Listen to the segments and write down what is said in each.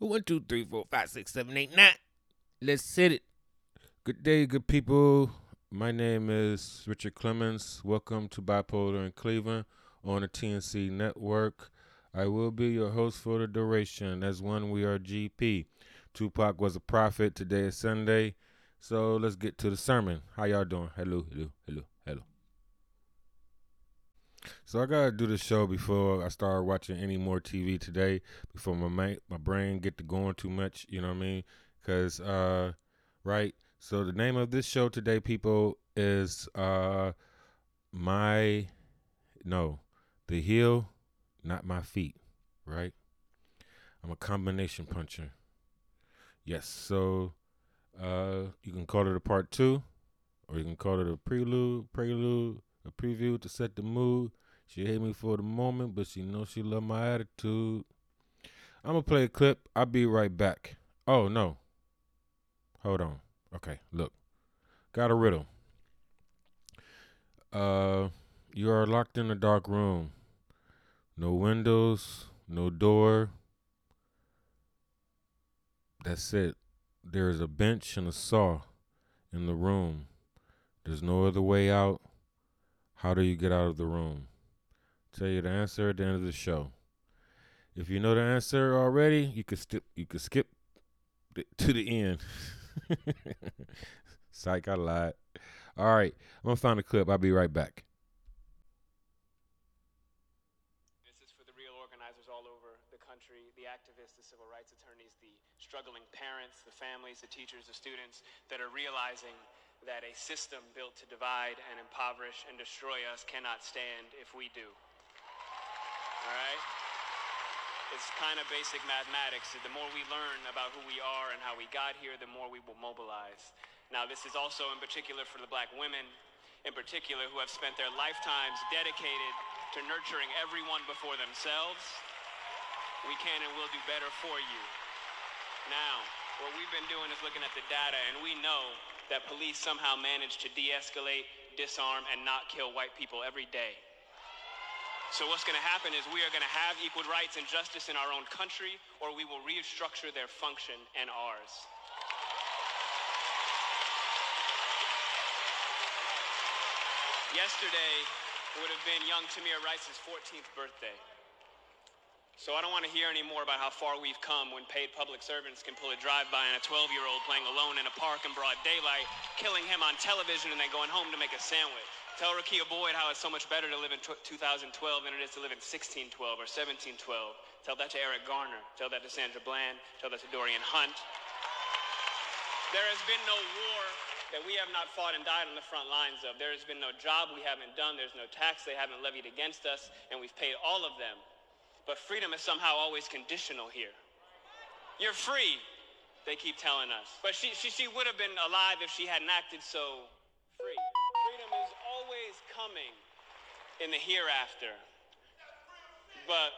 One, two, three, four, five, six, seven, eight, nine. Let's hit it. Good day, good people. My name is Richard Clemens. Welcome to Bipolar in Cleveland on the TNC Network. I will be your host for the duration. As one, we are GP. Tupac was a prophet. Today is Sunday. So let's get to the sermon. How y'all doing? Hello, hello, hello, hello. So I gotta do the show before I start watching any more TV today. Before my ma- my brain get to going too much, you know what I mean? Cause uh, right. So the name of this show today, people, is uh, my no, the heel, not my feet. Right. I'm a combination puncher. Yes. So uh, you can call it a part two, or you can call it a prelude, prelude, a preview to set the mood. She hate me for the moment, but she knows she love my attitude. I'm gonna play a clip. I'll be right back. Oh no. Hold on. Okay, look. Got a riddle. Uh you are locked in a dark room. No windows, no door. That's it. There is a bench and a saw in the room. There's no other way out. How do you get out of the room? Tell you the answer at the end of the show. If you know the answer already, you could skip. You could skip to the end. Psych, I lied. All right, I'm gonna find a clip. I'll be right back. This is for the real organizers all over the country, the activists, the civil rights attorneys, the struggling parents, the families, the teachers, the students that are realizing that a system built to divide and impoverish and destroy us cannot stand if we do. All right? It's kind of basic mathematics. The more we learn about who we are and how we got here, the more we will mobilize. Now, this is also in particular for the black women, in particular, who have spent their lifetimes dedicated to nurturing everyone before themselves. We can and will do better for you. Now, what we've been doing is looking at the data, and we know that police somehow manage to de escalate, disarm, and not kill white people every day. So what's going to happen is we are going to have equal rights and justice in our own country, or we will restructure their function and ours. Yesterday would have been young Tamir Rice's 14th birthday. So I don't want to hear any more about how far we've come when paid public servants can pull a drive-by on a 12-year-old playing alone in a park in broad daylight, killing him on television and then going home to make a sandwich. Tell Rekia Boyd how it's so much better to live in 2012 than it is to live in 1612 or 1712. Tell that to Eric Garner. Tell that to Sandra Bland. Tell that to Darrien Hunt. There has been no war that we have not fought and died on the front lines of. There has been no job we haven't done. There's no tax they haven't levied against us, and we've paid all of them. But freedom is somehow always conditional here. You're free, they keep telling us. But she, she, she would have been alive if she hadn't acted so free. Freedom is always coming in the hereafter. But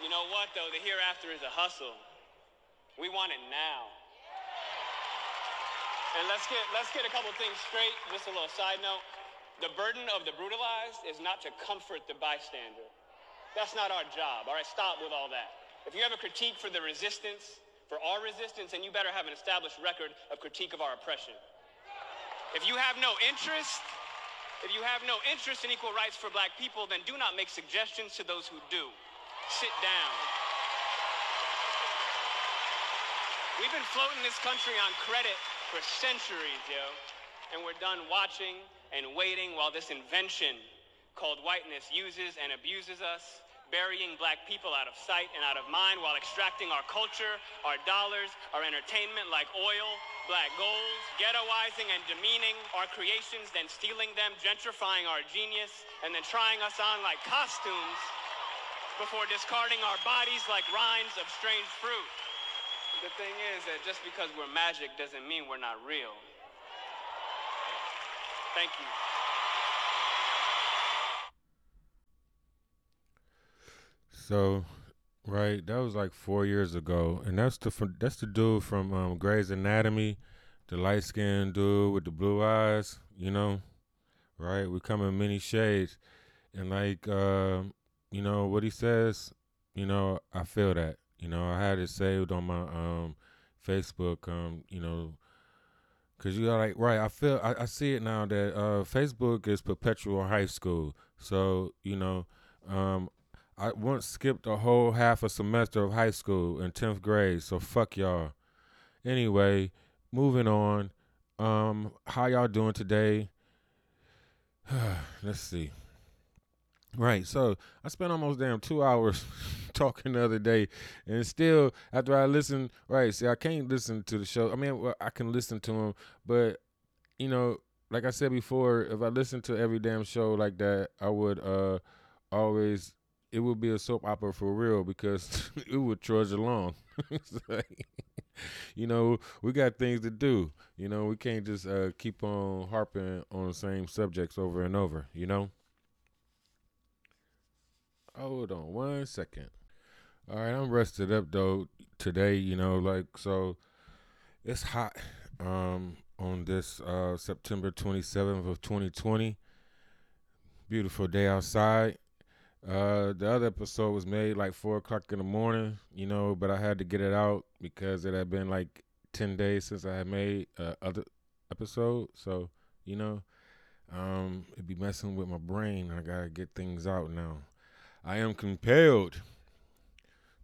you know what, though? The hereafter is a hustle. We want it now. And let's get let's get a couple things straight. Just a little side note. The burden of the brutalized is not to comfort the bystander. That's not our job. All right, stop with all that. If you have a critique for the resistance, for our resistance, then you better have an established record of critique of our oppression. If you have no interest, if you have no interest in equal rights for black people, then do not make suggestions to those who do. Sit down. We've been floating this country on credit for centuries, yo. And we're done watching and waiting while this invention called whiteness uses and abuses us, burying black people out of sight and out of mind while extracting our culture, our dollars, our entertainment like oil, black gold, ghettoizing and demeaning our creations, then stealing them, gentrifying our genius, and then trying us on like costumes before discarding our bodies like rinds of strange fruit. The thing is that just because we're magic doesn't mean we're not real. Thank you. So, right, that was like four years ago, and that's the that's the dude from um, Grey's Anatomy, the light skinned dude with the blue eyes. You know, right? We come in many shades, and like, uh, you know what he says. you know, I feel that. You know, I had it saved on my um Facebook. Um, you know, cause you got like right. I feel I, I see it now that uh Facebook is perpetual high school. So you know, um, I once skipped a whole half a semester of high school in tenth grade. So fuck y'all. Anyway, moving on. Um, how y'all doing today? Let's see. Right. So I spent almost damn two hours talking the other day, and still after I listen, right? See, I can't listen to the show. I mean, well, I can listen to them, but you know, like I said before, if I listened to every damn show like that, I would uh always it would be a soap opera for real because it would trudge along. you know, we got things to do. You know, we can't just uh, keep on harping on the same subjects over and over. You know. Hold on one second. All right, I'm rested up though today. You know, like so, it's hot. Um, on this uh September 27th of 2020. Beautiful day outside. Uh, the other episode was made like four o'clock in the morning, you know, but I had to get it out because it had been like ten days since I had made uh, other episode. So, you know, um, it'd be messing with my brain. I gotta get things out now. I am compelled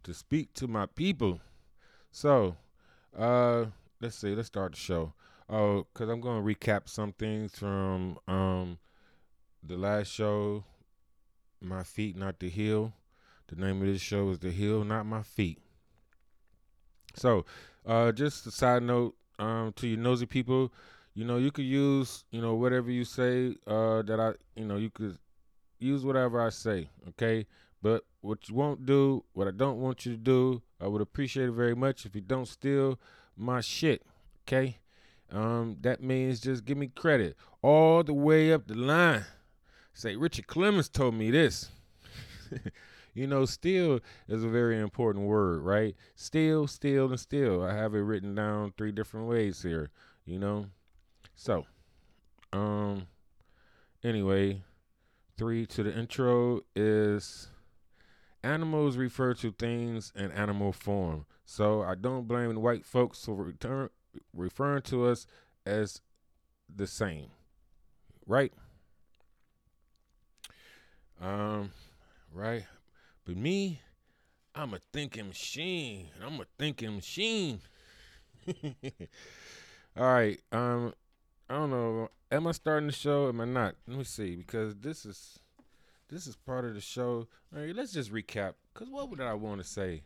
to speak to my people. So, uh, let's see. Let's start the show. Oh, cause I'm gonna recap some things from um the last show my feet, not the heel. The name of this show is The Heel, Not My Feet. So, uh, just a side note um, to you nosy people, you know, you could use, you know, whatever you say uh, that I, you know, you could use whatever I say, okay? But what you won't do, what I don't want you to do, I would appreciate it very much if you don't steal my shit, okay? Um, that means just give me credit all the way up the line. Say, Richard Clemens told me this. you know, still is a very important word, right? Still, still, and still. I have it written down three different ways here, you know? So, um, anyway, three to the intro is animals refer to things in animal form. So I don't blame white folks for return, referring to us as the same, right? Um, right. But me, I'm a thinking machine. I'm a thinking machine. All right. Um, I don't know. Am I starting the show? Am I not? Let me see. Because this is this is part of the show. All right. Let's just recap. Cause what would I want to say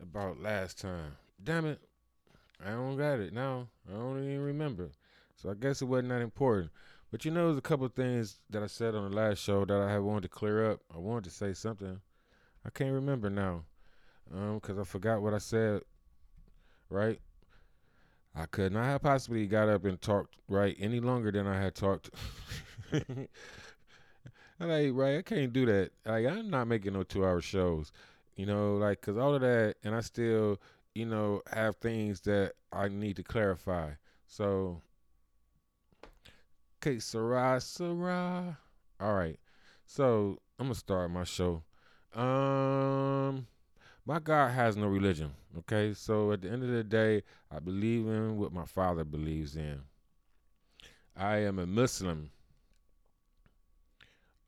about last time? Damn it. I don't got it now. I don't even remember. So I guess it wasn't that important. But you know, there's a couple of things that I said on the last show that I had wanted to clear up. I wanted to say something. I can't remember now, um, because I forgot what I said. Right? I could not have possibly got up and talked right any longer than I had talked. Like, right? I can't do that. Like, I'm not making no two-hour shows. You know, like, cause all of that, and I still, you know, have things that I need to clarify. So Okay, Sarah, Sarah. All right. So I'm gonna start my show. Um my God has no religion. Okay, so at the end of the day, I believe in what my father believes in. I am a Muslim.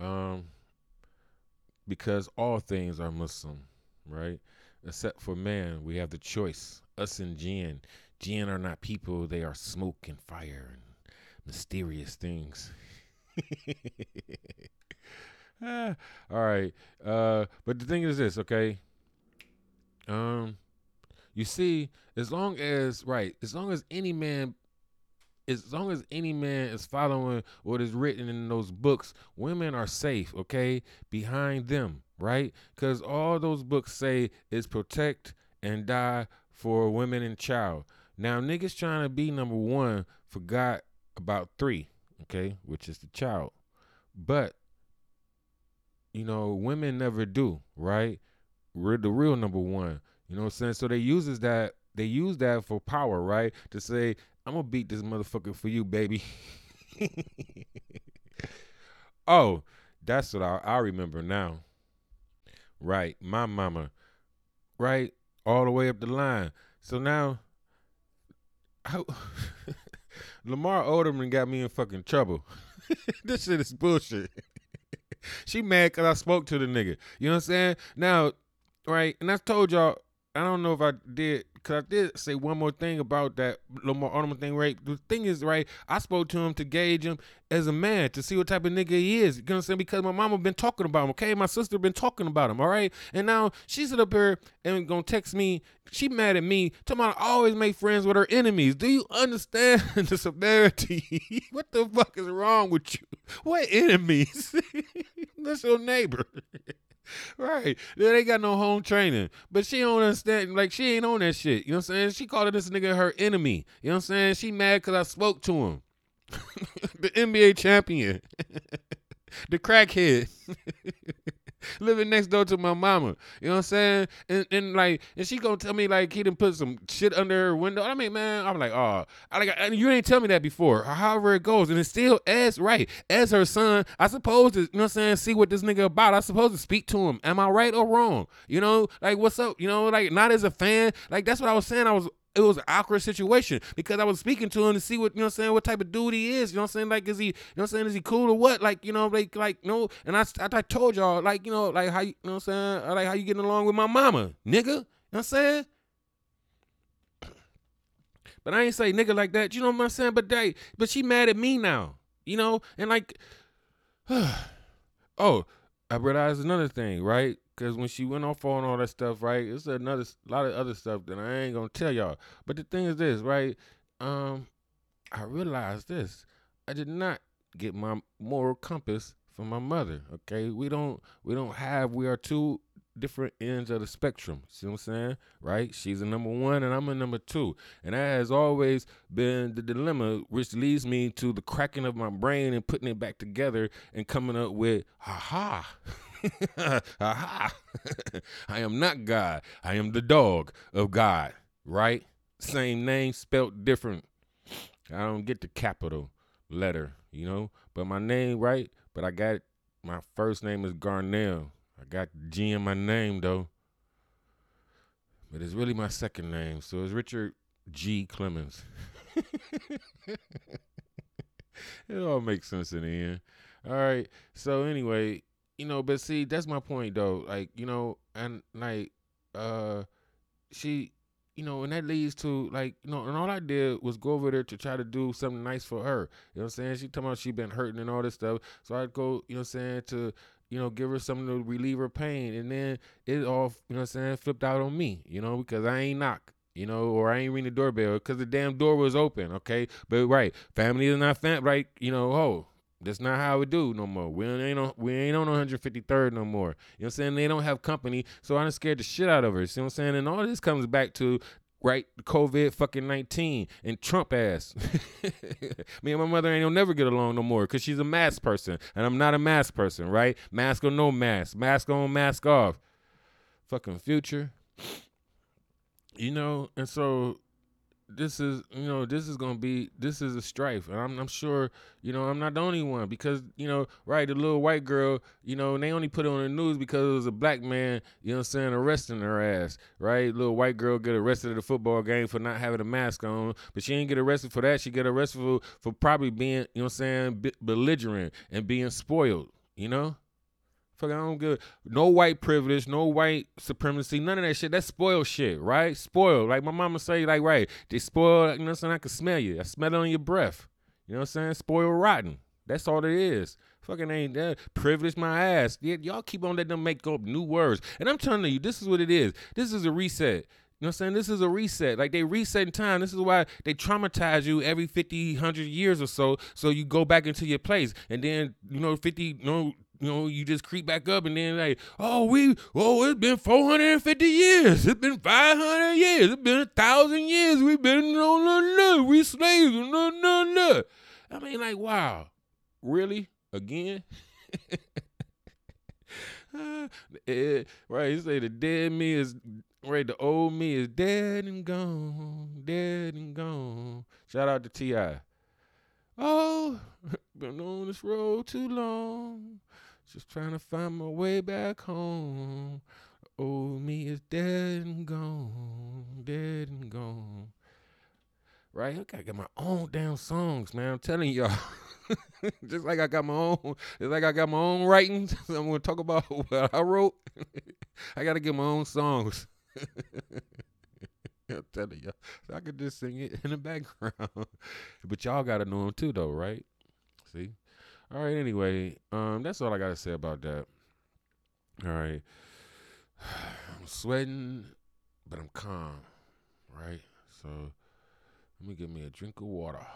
Um because all things are Muslim, right? Except for man, we have the choice. Us and jinn. Jinn are not people, they are smoke and fire and mysterious things. ah, all right. Uh, but the thing is this, okay? Um, you see, as long as right, as long as any man as long as any man is following what is written in those books, women are safe, okay? Behind them, right? Because all those books say is protect and die for women and child. Now, niggas trying to be number one forgot about three, okay, which is the child. But you know, women never do, right? We're the real number one. You know what I'm saying? So they uses that they use that for power, right? To say, I'm gonna beat this motherfucker for you, baby. oh, that's what I, I remember now. right? My mama, right? All the way up the line. So now, how, Lamar Odom got me in fucking trouble. this shit is bullshit. she mad because I spoke to the nigga. You know what I'm saying? Now, right? And I told y'all, I don't know if I did because I did say one more thing about that Lamar Odom thing, right? The thing is, right, I spoke to him to gauge him as a man, to see what type of nigga he is. You know what I'm saying? Because my mama been talking about him, okay? My sister been talking about him, all right? And now she's up here and gonna text me. She mad at me, talking about I always make friends with her enemies. Do you understand the severity? what the fuck is wrong with you? What enemies? That's your neighbor. Right. They ain't got no home training. But she don't understand. Like, she ain't on that shit. You know what I'm saying? She called this nigga her enemy. You know what I'm saying? She mad because I spoke to him. the NBA champion. the crackhead. living next door to my mama. You know what I'm saying? And, and like, and she gonna tell me like he didn't put some shit under her window. I mean, man, I'm like, oh, I like, and you ain't tell me that before. However it goes, and it's still as right as her son. I suppose to, you know what I'm saying, see what this nigga about. I supposed to speak to him. Am I right or wrong? You know, like what's up? You know, like not as a fan. Like that's what I was saying. I was it was an awkward situation because I was speaking to him to see what you know I'm saying what type of dude he is. You know what I'm saying? Like is he you know I'm saying? Is he cool or what? Like, you know, like like no and I, I, told y'all, like, you know, like how you, you know I'm saying? Like how you getting along with my mama, nigga? You know what I'm saying? But I ain't say nigga like that. You know what I'm saying? But they but she mad at me now. You know? And like oh, I realized another thing, right? Cause when she went off on all that stuff, right? It's another lot of other stuff that I ain't gonna tell y'all. But the thing is this, right? Um, I realized this. I did not get my moral compass from my mother. Okay, we don't we don't have we are two different ends of the spectrum. See what I'm saying? Right? She's a number one and I'm a number two. And that has always been the dilemma, which leads me to the cracking of my brain and putting it back together and coming up with, ha Aha. I am not God. I am the dog of God, right? Same name spelt different. I don't get the capital letter, you know, but my name, right? But I got my first name is Garnell. I got G in my name though. But it's really my second name. So it's Richard G. Clemens. it all makes sense in the end. All right. So anyway, you know, but see, that's my point though. Like, you know, and like, uh, she, you know, and that leads to like, you know, and all I did was go over there to try to do something nice for her. You know what I'm saying? She talking about she been hurting and all this stuff. So I'd go, you know what I'm saying, to, you know, give her something to relieve her pain. And then it all, you know what I'm saying, flipped out on me, you know, because I ain't knock you know, or I ain't ring the doorbell because the damn door was open, okay? But right, family is not fam, right? You know, oh, that's not how we do no more. We ain't on we ain't on 153rd no more. You know what I'm saying? They don't have company, so I done scared the shit out of her. See what I'm saying? And all this comes back to right COVID fucking 19 and Trump ass. Me and my mother ain't gonna never get along no more because she's a mask person and I'm not a mask person, right? Mask or no mask, mask on, mask off. Fucking future. You know, and so this is you know this is gonna be this is a strife. And I'm, I'm sure you know i'm not the only one because you know right the little white girl you know they only put it on the news because it was a black man you know what i'm saying arresting her ass right? Little white girl get arrested at a football game for not having a mask on but she ain't get arrested for that. She get arrested for, for probably being you know i'm saying belligerent and being spoiled you know Fuck, I don't give no white privilege, no white supremacy, none of that shit. That's spoiled shit, right? Spoiled. Like my mama say, like, right, they spoil, you know what I'm saying? I can smell you. I smell it on your breath. You know what I'm saying? Spoiled rotten. That's all it is. Fucking ain't that privilege my ass. Y- y'all keep on letting them make up new words. And I'm telling you, this is what it is. This is a reset. You know what I'm saying? This is a reset. Like they reset in time. This is why they traumatize you every 50, 100 years or so. So you go back into your place. And then, you know, 50, you know, you know, you just creep back up and then like, oh, we, oh, it's been 450 years. It's been 500 years. It's been a thousand years. We've been no, no, no, we slaves. No, no, no. I mean, like, wow, really? Again? uh, right, you say the dead me is right. The old me is dead and gone, dead and gone. Shout out to Ti. Oh, been on this road too long Just trying to find my way back home. Old me is dead and gone, dead and gone. Right? I gotta get my own damn songs, man. I'm telling y'all. just like I got my own, just like I got my own writings. I'm gonna talk about what I wrote. I gotta get my own songs. I'm telling y'all, so I could just sing it in the background. but y'all gotta know them too, though, right? See. All right. Anyway, um, that's all I gotta say about that. All right. I'm sweating, but I'm calm, right? So let me get me a drink of water.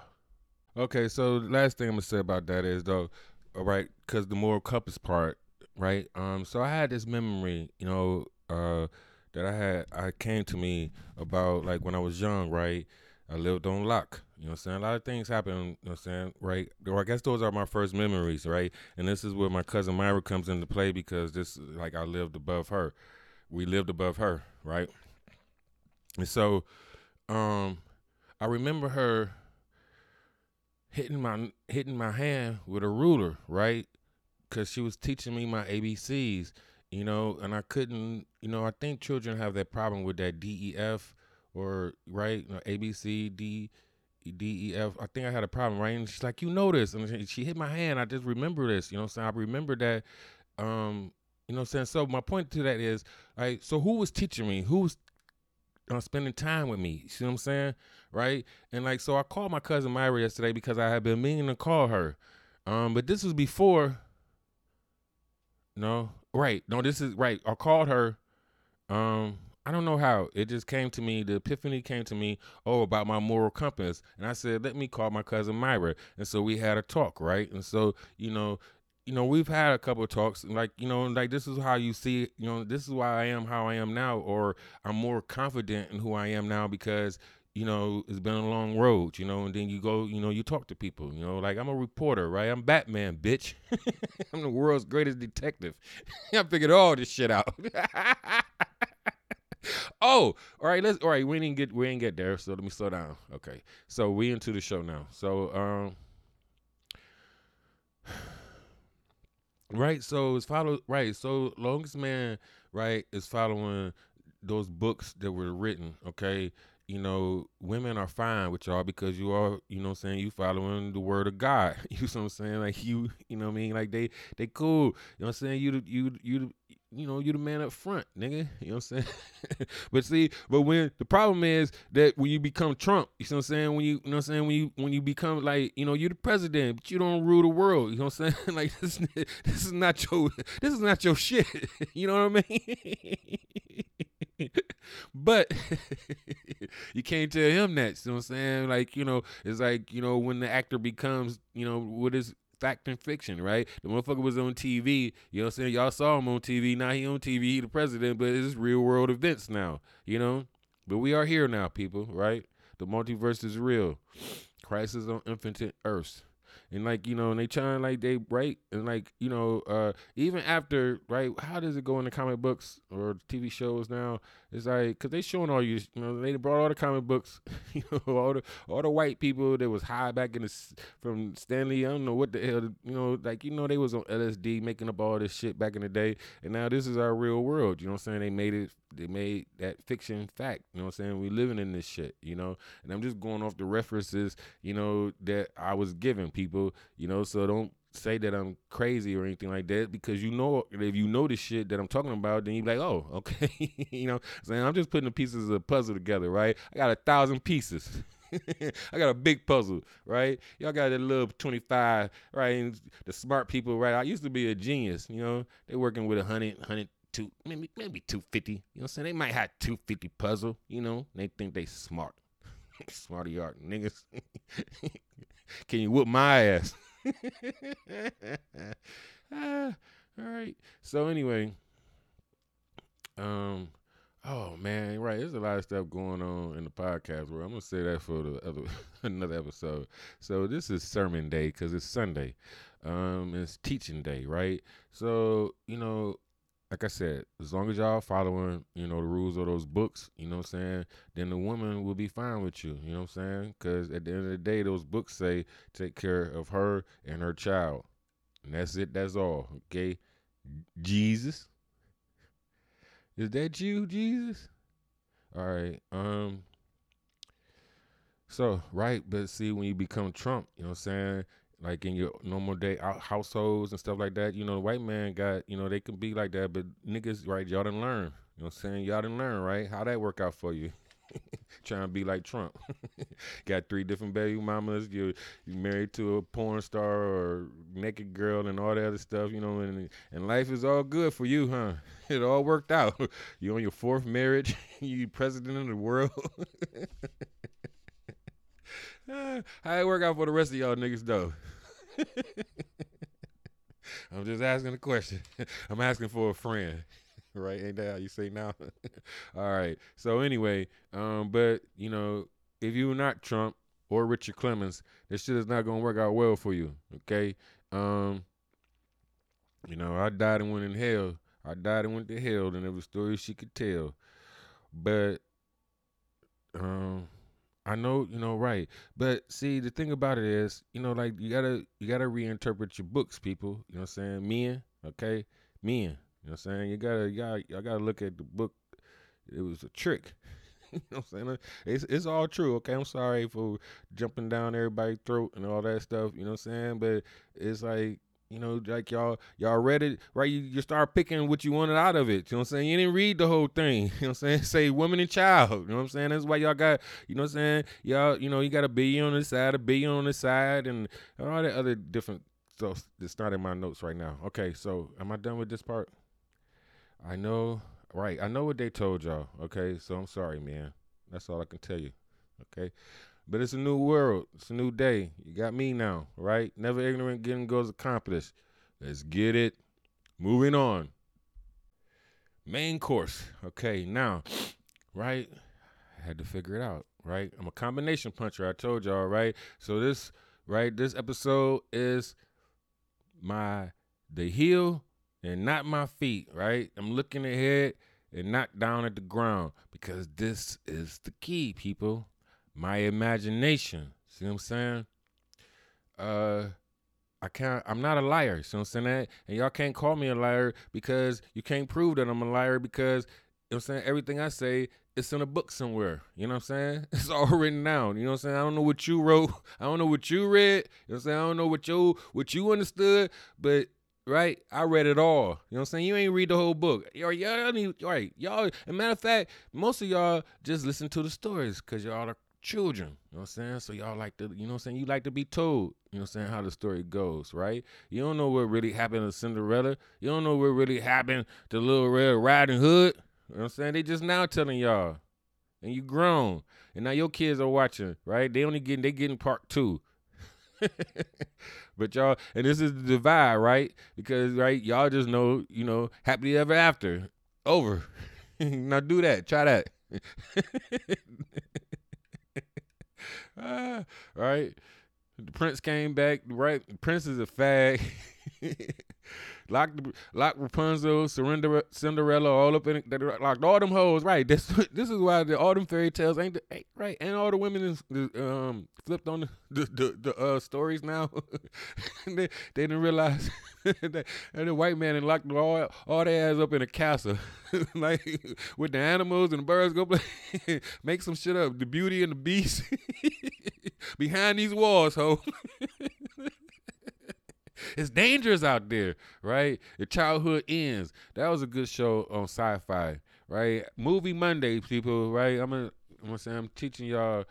Okay, so last thing I'm gonna say about that is though, all right, because the moral compass part, right? Um, so I had this memory, you know, uh, that I had, I came to me about like when I was young, right? I lived on lock. You know what I'm saying? A lot of things happen, you know what I'm saying, right? Or I guess those are my first memories, right? And this is where my cousin Myra comes into play because this like I lived above her. We lived above her, right? And so um I remember her hitting my hitting my hand with a ruler, right? Cuz she was teaching me my ABCs, you know, and I couldn't, you know, I think children have that problem with that DEF or right, you know, ABC, D D E F. I think I had a problem, right? And she's like, you know this. And she, hit my hand. I just remember this. You know what I'm saying? I remember that um, you know what I'm saying? So my point to that is, right, so who was teaching me? Who was uh, spending time with me? You see what I'm saying? Right? And like so I called my cousin Myra yesterday because I had been meaning to call her. Um, but this was before no, right. No, this is right. I called her um I don't know how. It just came to me. The epiphany came to me. Oh, about my moral compass, and I said, "Let me call my cousin Myra." And so we had a talk, right? And so you know, you know, we've had a couple of talks, like you know, like this is how you see, it, you know, this is why I am how I am now, or I'm more confident in who I am now because you know, it's been a long road, you know, and then you go, you know, you talk to people, you know, like I'm a reporter, right? I'm Batman, bitch. I'm the world's greatest detective. I figured all this shit out. oh, all right, let's all right, we didn't get we didn't get there, so let me slow down. Okay. So we into the show now. So um Right, so it's follow right, so longest man, right, is following those books that were written, okay? You know, women are fine with y'all because you are, you know what I'm saying, you following the word of God. You know what I'm saying? Like you, you know what I mean? Like they they cool. You know what I'm saying? You you you you know, you the man up front, nigga. You know what I'm saying? but see, but when the problem is that when you become Trump, you know what I'm saying? When you, you know what I'm saying? When you when you become like, you know, you're the president, but you don't rule the world. You know what I'm saying? like this, this is not your this is not your shit. you know what I mean? but you can't tell him that. You know what I'm saying? Like, you know, it's like, you know, when the actor becomes, you know, what is fact and fiction, right? The motherfucker was on TV. You know what I'm saying? Y'all saw him on TV. Now he on TV, he the president, but it's real world events now, you know? But we are here now, people, right? The multiverse is real. Crisis on Infinite Earths and like you know, and they trying like they right and like you know, uh, even after right, how does it go in the comic books or TV shows now? It's like because they showing all you, you know, they brought all the comic books, you know, all the all the white people that was high back in the from Stan Lee. I don't know what the hell, you know, like you know they was on LSD making up all this shit back in the day, and now this is our real world. You know what I'm saying? They made it, they made that fiction fact. You know what I'm saying? We living in this shit, you know, and I'm just going off the references, you know, that I was giving people, you know, so don't say that I'm crazy or anything like that because you know if you know the shit that I'm talking about, then you be like, oh, okay, you know, saying I'm just putting the pieces of the puzzle together, right? I got a thousand pieces. I got a big puzzle, right? Y'all got a little 25, right? And the smart people, right? I used to be a genius, you know. They working with a hundred, hundred, two, maybe maybe 250. You know what I'm saying? They might have 250 puzzle, you know. They think they smart. Smarty art niggas. Can you whoop my ass? ah, all right. So anyway, um, oh man, right. There's a lot of stuff going on in the podcast world. I'm gonna say that for the other another episode. So this is sermon day because it's Sunday. Um, it's teaching day, right? So you know, like I said, as long as y'all following, you know, the rules of those books, you know what I'm saying, then the woman will be fine with you, you know what I'm saying? Because at the end of the day, those books say take care of her and her child. And that's it, that's all. Okay. Jesus. Is that you, Jesus? All right. Um so, right, but see when you become Trump, you know what I'm saying? Like in your normal day households and stuff like that, you know, the white man got, you know, they can be like that, but niggas, right, y'all didn't learn. You know what I'm saying? Y'all didn't learn, right? How that work out for you? Trying to be like Trump. got three different baby mamas. You you married to a porn star or naked girl and all that other stuff, you know, and and life is all good for you, huh? It all worked out. You on your fourth marriage, you president of the world. How it work out for the rest of y'all niggas though? I'm just asking a question. I'm asking for a friend. right? Ain't that how you say now? All right. So anyway, um, but you know, if you're not Trump or Richard Clemens, this shit is not gonna work out well for you. Okay. Um, you know, I died and went in hell. I died and went to hell, and every story she could tell. But um I know, you know, right. But see, the thing about it is, you know, like you gotta you gotta reinterpret your books, people. You know what I'm saying? Men, okay? Men. You know what I'm saying? You gotta you gotta you gotta look at the book. It was a trick. you know what I'm saying? It's it's all true, okay? I'm sorry for jumping down everybody's throat and all that stuff, you know what I'm saying? But it's like you know, like y'all, y'all read it, right? You, you start picking what you wanted out of it. You know what I'm saying? You didn't read the whole thing. You know what I'm saying? Say woman and child. You know what I'm saying? That's why y'all got, you know what I'm saying? Y'all, you know, you got a billion on this side, a billion on this side, and all that other different stuff that's not in my notes right now. Okay, so am I done with this part? I know, right. I know what they told y'all. Okay, so I'm sorry, man. That's all I can tell you. Okay. But it's a new world. It's a new day. You got me now, right? Never ignorant, getting goes accomplished. Let's get it. Moving on. Main course. Okay, now, right? I had to figure it out, right? I'm a combination puncher. I told y'all, right? So this, right? This episode is my the heel and not my feet, right? I'm looking ahead and not down at the ground because this is the key, people my imagination. See what I'm saying? Uh I can't I'm not a liar. See what I'm saying? That? And y'all can't call me a liar because you can't prove that I'm a liar because you know I'm saying? Everything I say it's in a book somewhere. You know what I'm saying? It's all written down. You know what I'm saying? I don't know what you wrote. I don't know what you read. You know what I'm saying? I don't know what you what you understood, but right? I read it all. You know what I'm saying? You ain't read the whole book. Y'all, y'all need, right? Y'all, a matter of fact, most of y'all just listen to the stories because y'all are children. You know what I'm saying? So y'all like to, you know what I'm saying? You like to be told, you know what I'm saying, how the story goes, right? You don't know what really happened to Cinderella. You don't know what really happened to Little Red Riding Hood. You know what I'm saying? They just now telling y'all. And you grown. And now your kids are watching, right? They only getting they getting part two. but y'all, and this is the divide, right? Because right, y'all just know, you know, happily ever after. Over. now do that. Try that. ah, right? The prince came back, right? The prince is a fag. lock lock Rapunzel, surrender Cinderella, all up in it. Locked all them hoes. Right. This this is why the all them fairy tales ain't, ain't right. And all the women is, um flipped on the the, the, the uh, stories now. they they didn't realize that and the white man and locked all all their ass up in a castle, like with the animals and the birds go play, make some shit up. The Beauty and the Beast behind these walls, ho. It's dangerous out there, right? Your childhood ends. That was a good show on sci-fi, right? Movie Monday, people, right? I'm gonna, I'm gonna say I'm teaching y'all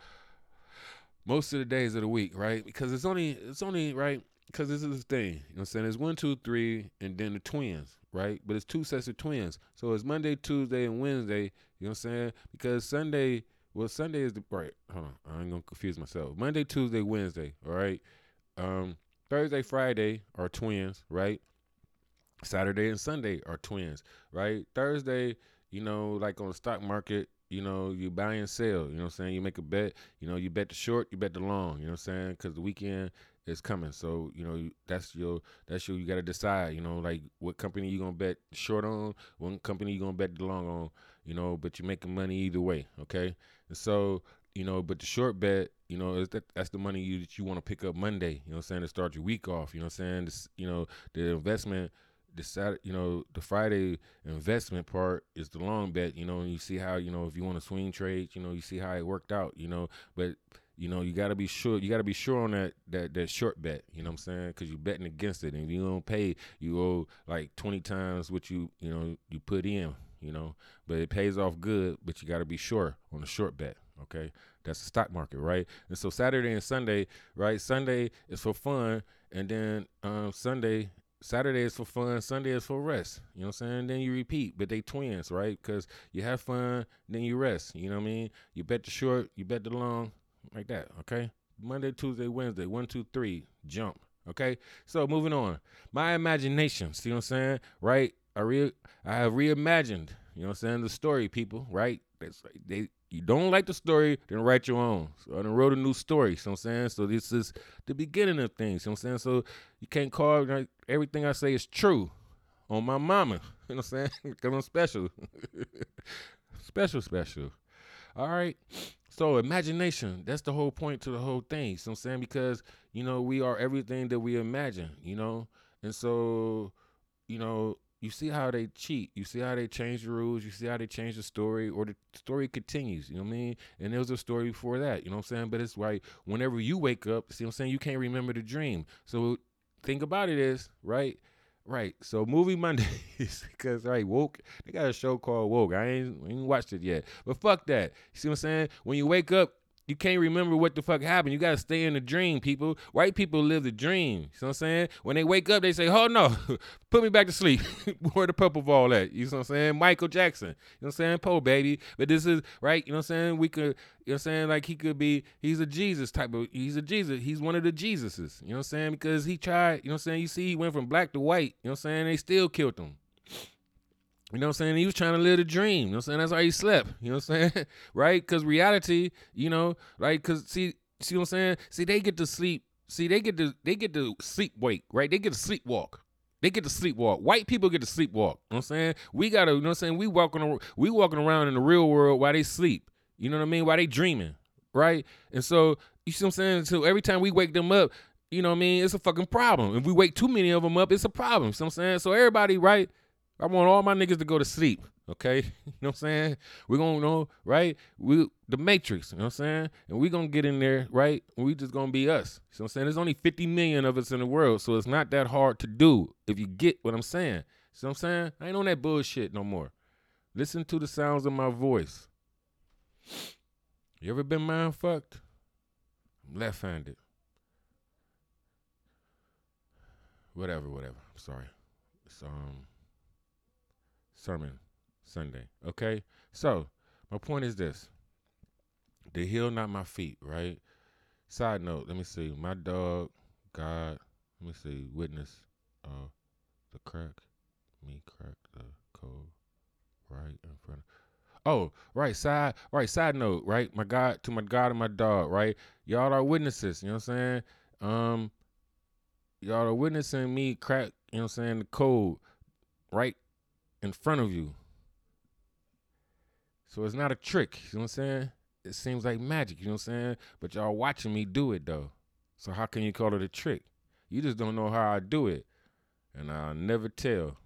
most of the days of the week, right? Because it's only, it's only right. Because this is the thing, you know what I'm saying? It's one, two, three, and then the twins, right? But it's two sets of twins. So it's Monday, Tuesday, and Wednesday, you know what I'm saying? Because Sunday, well, Sunday is the, right, hold on, I ain't gonna confuse myself. Monday, Tuesday, Wednesday, all right? Um, Thursday, Friday are twins, right? Saturday and Sunday are twins, right? Thursday, you know, like on the stock market, you know, you buy and sell, you know I'm saying? You make a bet, you know, you bet the short, you bet the long, you know I'm saying? Cuz the weekend is coming. So, you know, that's your that's your you got to decide, you know, like what company you going to bet short on, what company you going to bet the long on, you know, but you're making money either way, okay? And so, you know, but the short bet, you know, that that's the money you that you want to pick up Monday. You know, what I'm saying to start your week off. You know, what I'm saying this, you know, the investment, the Saturday, you know, the Friday investment part is the long bet. You know, and you see how you know if you want to swing trade, you know, you see how it worked out. You know, but you know, you got to be sure. You got to be sure on that that that short bet. You know what I'm saying? Because you're betting against it, and you don't pay, you owe like 20 times what you you know you put in. You know, but it pays off good. But you got to be sure on the short bet. Okay, that's the stock market, right? And so Saturday and Sunday, right? Sunday is for fun, and then um, Sunday Saturday is for fun, Sunday is for rest. You know what I'm saying? Then you repeat, but they twins, right? Because you have fun, then you rest. You know what I mean? You bet the short, you bet the long, like that. Okay. Monday, Tuesday, Wednesday, one, two, three, jump. Okay. So moving on. My imagination. See what I'm saying? Right. I re I have reimagined. You know what I'm saying? The story, people. Right. That's they. You don't like the story, then write your own. So I done wrote a new story. You know I'm saying? So this is the beginning of things. You know I'm saying? So you can't call everything I say is true on my mama. You know what I'm saying? Because I'm special. special, special. All right. So imagination, that's the whole point to the whole thing. you So I'm saying because, you know, we are everything that we imagine, you know? And so, you know, you see how they cheat. You see how they change the rules. You see how they change the story or the story continues. You know what I mean? And there was a story before that. You know what I'm saying? But it's right. Whenever you wake up, see what I'm saying? You can't remember the dream. So think about it is, right? Right. So movie Mondays, because right, woke. They got a show called Woke. I ain't, ain't watched it yet, but fuck that. You see what I'm saying? When you wake up, you can't remember what the fuck happened. You gotta stay in the dream, people. White people live the dream. You know what I'm saying? When they wake up, they say, Oh no, put me back to sleep. Where the purple ball at? You know what I'm saying? Michael Jackson. You know what I'm saying? Poe baby. But this is right, you know what I'm saying? We could, you know what I'm saying? Like he could be, he's a Jesus type of he's a Jesus. He's one of the Jesuses. You know what I'm saying? Because he tried, you know what I'm saying? You see, he went from black to white, you know what I'm saying? They still killed him. You know what I'm saying? He was trying to live the dream. You know what I'm saying? That's why he slept. You know what I'm saying? right? Because reality, you know, right? Because see, see what I'm saying? See, they get to sleep. See, they get to they get to sleep wake, right? They get to sleepwalk. They get to sleepwalk. White people get to sleepwalk. You know what I'm saying? We gotta, you know what I'm saying? We walking we walking around in the real world while they sleep. You know what I mean? While they dreaming. Right? And so you see what I'm saying? So every time we wake them up, you know what I mean? It's a fucking problem. If we wake too many of them up, it's a problem. You see what I'm saying? So everybody, right? I want all my niggas to go to sleep. Okay, you know what I'm saying? We're gonna know, right? We the Matrix, you know what I'm saying? And we're gonna get in there, right? And we just gonna be us. You know what I'm saying? There's only 50 million of us in the world, so it's not that hard to do if you get what I'm saying. See what I'm saying? I ain't on that bullshit no more. Listen to the sounds of my voice. You ever been mind fucked? I'm left-handed. Whatever, whatever. I'm sorry. It's um sermon Sunday. Okay? So, my point is this the heel, not my feet, right? Side note, let me see. My dog, God, let me see. Witness, uh, the crack, me crack the code right in front of. Oh, right, side, right, side note, right? My God, to my God and my dog, right? Y'all are witnesses, you know what I'm saying? Um, y'all are witnessing me crack, you know what I'm saying, the code right in front of you. So it's not a trick, you know what I'm saying? It seems like magic, you know what I'm saying? But y'all watching me do it though. So how can you call it a trick? You just don't know how I do it. And I'll never tell.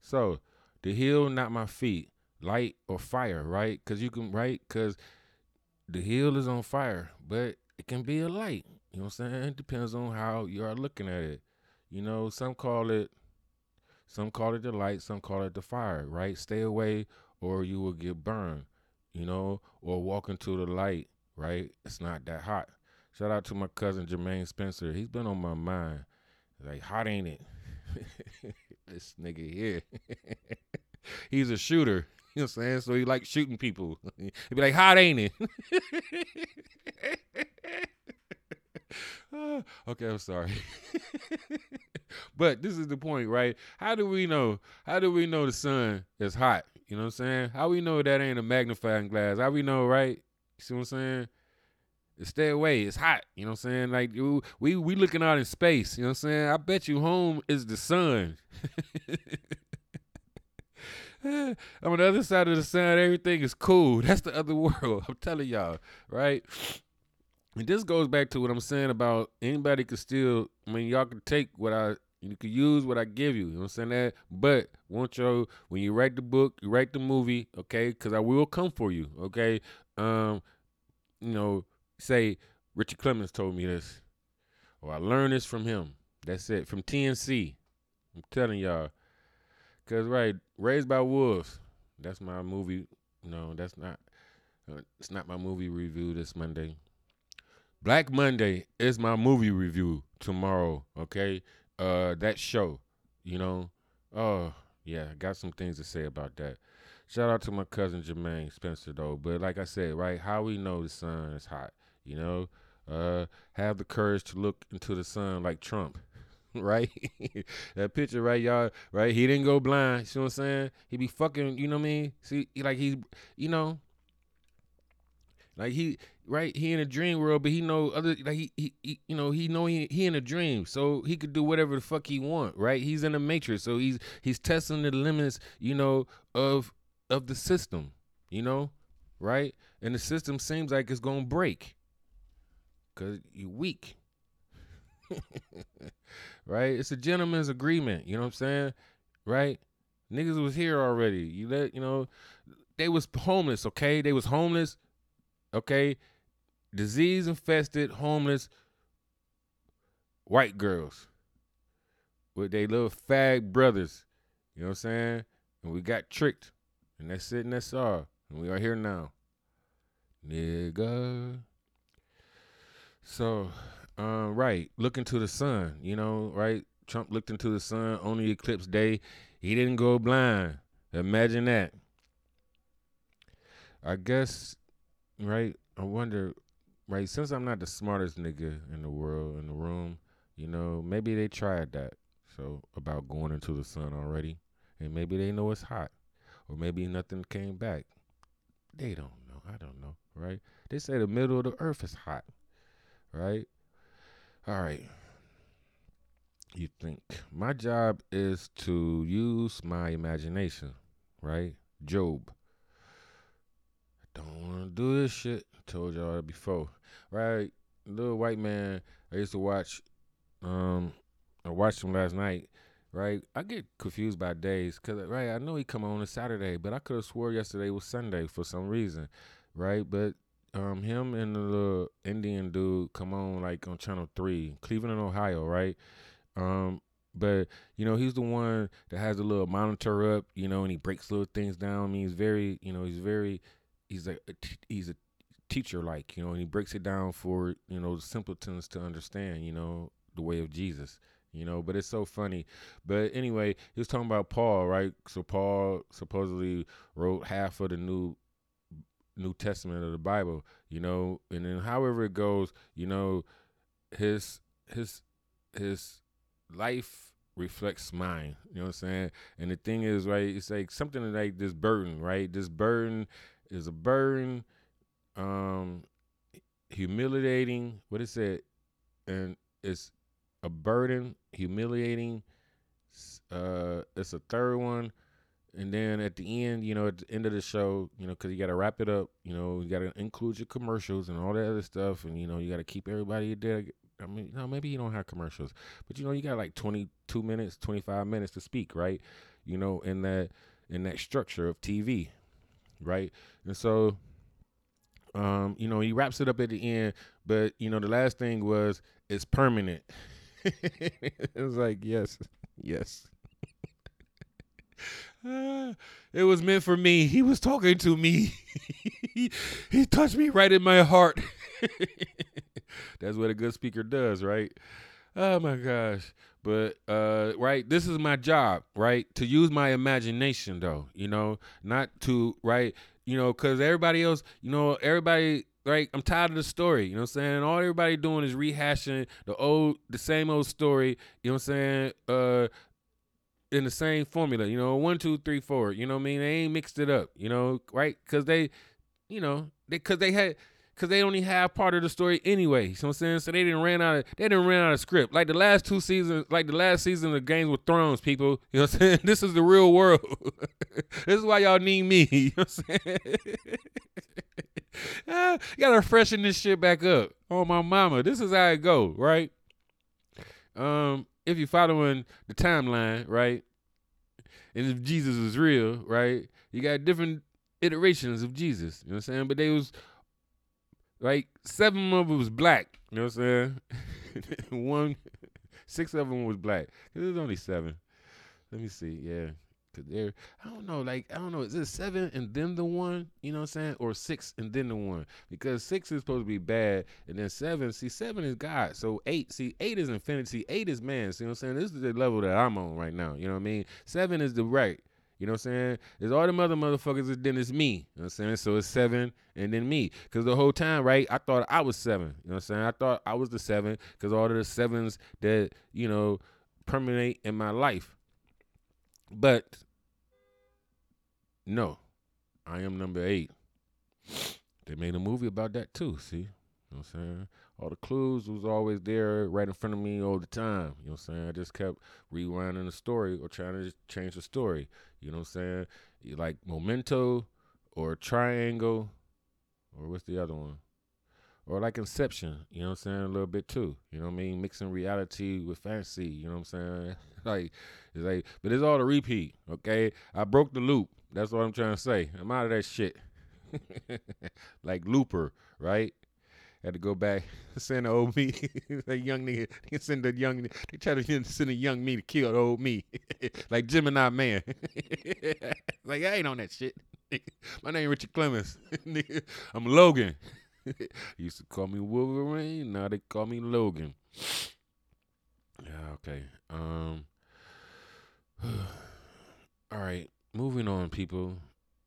So the heel, not my feet. Light or fire, right? Because you can, right? Because the heel is on fire, but it can be a light. You know what I'm saying? It depends on how you are looking at it. You know, some call it some call it the light, some call it the fire, right? Stay away or you will get burned, you know, or walk into the light, right? It's not that hot. Shout out to my cousin Jermaine Spencer. He's been on my mind. Like, hot ain't it? this nigga here. He's a shooter. You know what I'm saying? So he like shooting people. He'd be like, hot ain't it? okay, I'm sorry. but this is the point, right? How do we know? How do we know the sun is hot? You know what I'm saying? How we know that ain't a magnifying glass? How we know, right? You see what I'm saying? Stay away. It's hot. You know what I'm saying? Like we we looking out in space. You know what I'm saying? I bet you home is the sun. on the other side of the sun, everything is cool. That's the other world. I'm telling y'all, right? And this goes back to what I'm saying about anybody could still. I mean, y'all can take what I you can use what I give you. You know what I'm saying? That, but want you when you write the book, you write the movie, okay? Because I will come for you, okay? Um, you know, say Richard Clemens told me this, or I learned this from him. That's it from TNC. I'm telling y'all, cause right, Raised by Wolves. That's my movie. No, that's not. Uh, it's not my movie review this Monday. Black Monday is my movie review tomorrow. Okay, uh that show, you know. Oh, yeah, I got some things to say about that. Shout out to my cousin Jermaine Spencer though. But like I said, right, how we know the sun is hot, you know? Uh have the courage to look into the sun like Trump. right? that picture, right, y'all, right? He didn't go blind. You know what I'm saying? He be fucking, you know what I mean? See, like he's, you know, like he, right? He in a dream world, but he know other like he, he, he you know he know he, he in a dream, so he could do whatever the fuck he want, right? He's in a matrix, so he's he's testing the limits, you know, of of the system, you know, right? And the system seems like it's gonna break, cause you weak, right? It's a gentleman's agreement, you know what I'm saying, right? Niggas was here already. You let you know, they was homeless, okay? They was homeless, okay? Disease infested, homeless white girls with their little fag brothers. You know what I'm saying? And we got tricked. And that's it and that's all. And we are here now. Nigga. So, um, right, look into the sun, you know, right? Trump looked into the sun on the eclipse day. He didn't go blind. Imagine that. I guess, right? I wonder right? Since I'm not the smartest nigga in the world in the room, you know, maybe they tried that. So about going into the sun already, and maybe they know it's hot, or maybe nothing came back. They don't know. I don't know, right? They say the middle of the earth is hot, right? All right. You think my job is to use my imagination, right? Job. I don't want to do this shit. Told y'all that before, right? Little white man. I used to watch. Um, I watched him last night. Right, I get confused by days because right, I know he come on a Saturday, but I could have swore yesterday was Sunday for some reason, right? But um, him and the little Indian dude come on like on Channel Three, Cleveland, Ohio, right? Um, but you know he's the one that has a little monitor up, you know, and he breaks little things down. I mean, he's very, you know, he's very, he's a he's a teacher like, you know, and he breaks it down for, you know, the simpletons to understand, you know, the way of Jesus, you know, but it's so funny. But anyway, he was talking about Paul, right? So Paul supposedly wrote half of the new New Testament of the Bible, you know, and then however it goes, you know, his his his life reflects mine. You know what I'm saying? And the thing is, right, it's like something like this burden, right? This burden is a burden um humiliating what is it? And it's a burden humiliating uh it's a third one. And then at the end you know at the end of the show you know because you got to wrap it up you know you got to include your commercials and all that other stuff. And you know you got to keep everybody there. I mean know maybe you don't have commercials but you know you got like 22 minutes 25 minutes to speak right? You know in that in that structure of tv right? And so um, you know, he wraps it up at the end, but you know, the last thing was it's permanent. it was like, yes, yes. uh, it was meant for me. He was talking to me. he, he touched me right in my heart. That's what a good speaker does, right? Oh my gosh. But uh right, this is my job, right? To use my imagination though, you know, not to right you know, because everybody else, you know, everybody like I'm tired of the story. You know what I'm saying? All everybody doing is rehashing the old, the same old story. You know what I'm saying? Uh, in the same formula. You know, one, two, three, four. You know what I mean? They ain't mixed it up. You know, right? Because they, you know, they because they had because they only have part of the story anyway. You know what I'm saying? So they didn't ran out of they didn't ran out of script. Like the last two seasons, like the last season of Games with Thrones, people. You know what I'm saying? This is the real world. this is why y'all need me. You know what I'm saying? you gotta freshen this shit back up. Oh my mama. This is how it go, right? Um, if you're following the timeline, right? And if Jesus is real, right? You got different iterations of Jesus. You know what I'm saying? But they was like seven of them was black. You know what I'm saying? One, six of them was black. There's only seven. Let me see. Yeah, cause they're I don't know. Like I don't know. Is it seven and then the one? You know what I'm saying? Or six and then the one? Because six is supposed to be bad, and then seven. See, seven is God. So eight. See, eight is infinity. Eight is man. See what I'm saying? This is the level that I'm on right now. You know what I mean? Seven is the right. You know what I'm saying? There's all the other motherfuckers, and then it's me. You know what I'm saying? So it's seven and then me. Because the whole time, right, I thought I was seven. You know what I'm saying? I thought I was the seven because all of the sevens that, you know, permeate in my life. But no, I am number eight. They made a movie about that too, see? You know what I'm saying? All the clues was always there right in front of me all the time. You know what I'm saying? I just kept rewinding the story or trying to change the story. You know what I'm saying? Like Memento or Triangle or what's the other one? Or like Inception, you know what I'm saying? A little bit too. You know what I mean? Mixing reality with fantasy, you know what I'm saying? like it's like but it's all the repeat, okay? I broke the loop. That's what I'm trying to say. I'm out of that shit. like Looper, right? Had to go back, send the old me, a young nigga. They send the young. They try to send a young me to kill the old me, like Gemini Man. like I ain't on that shit. My name Richard Clemens. I'm Logan. used to call me Wolverine. Now they call me Logan. Yeah. Okay. Um. all right. Moving on, people.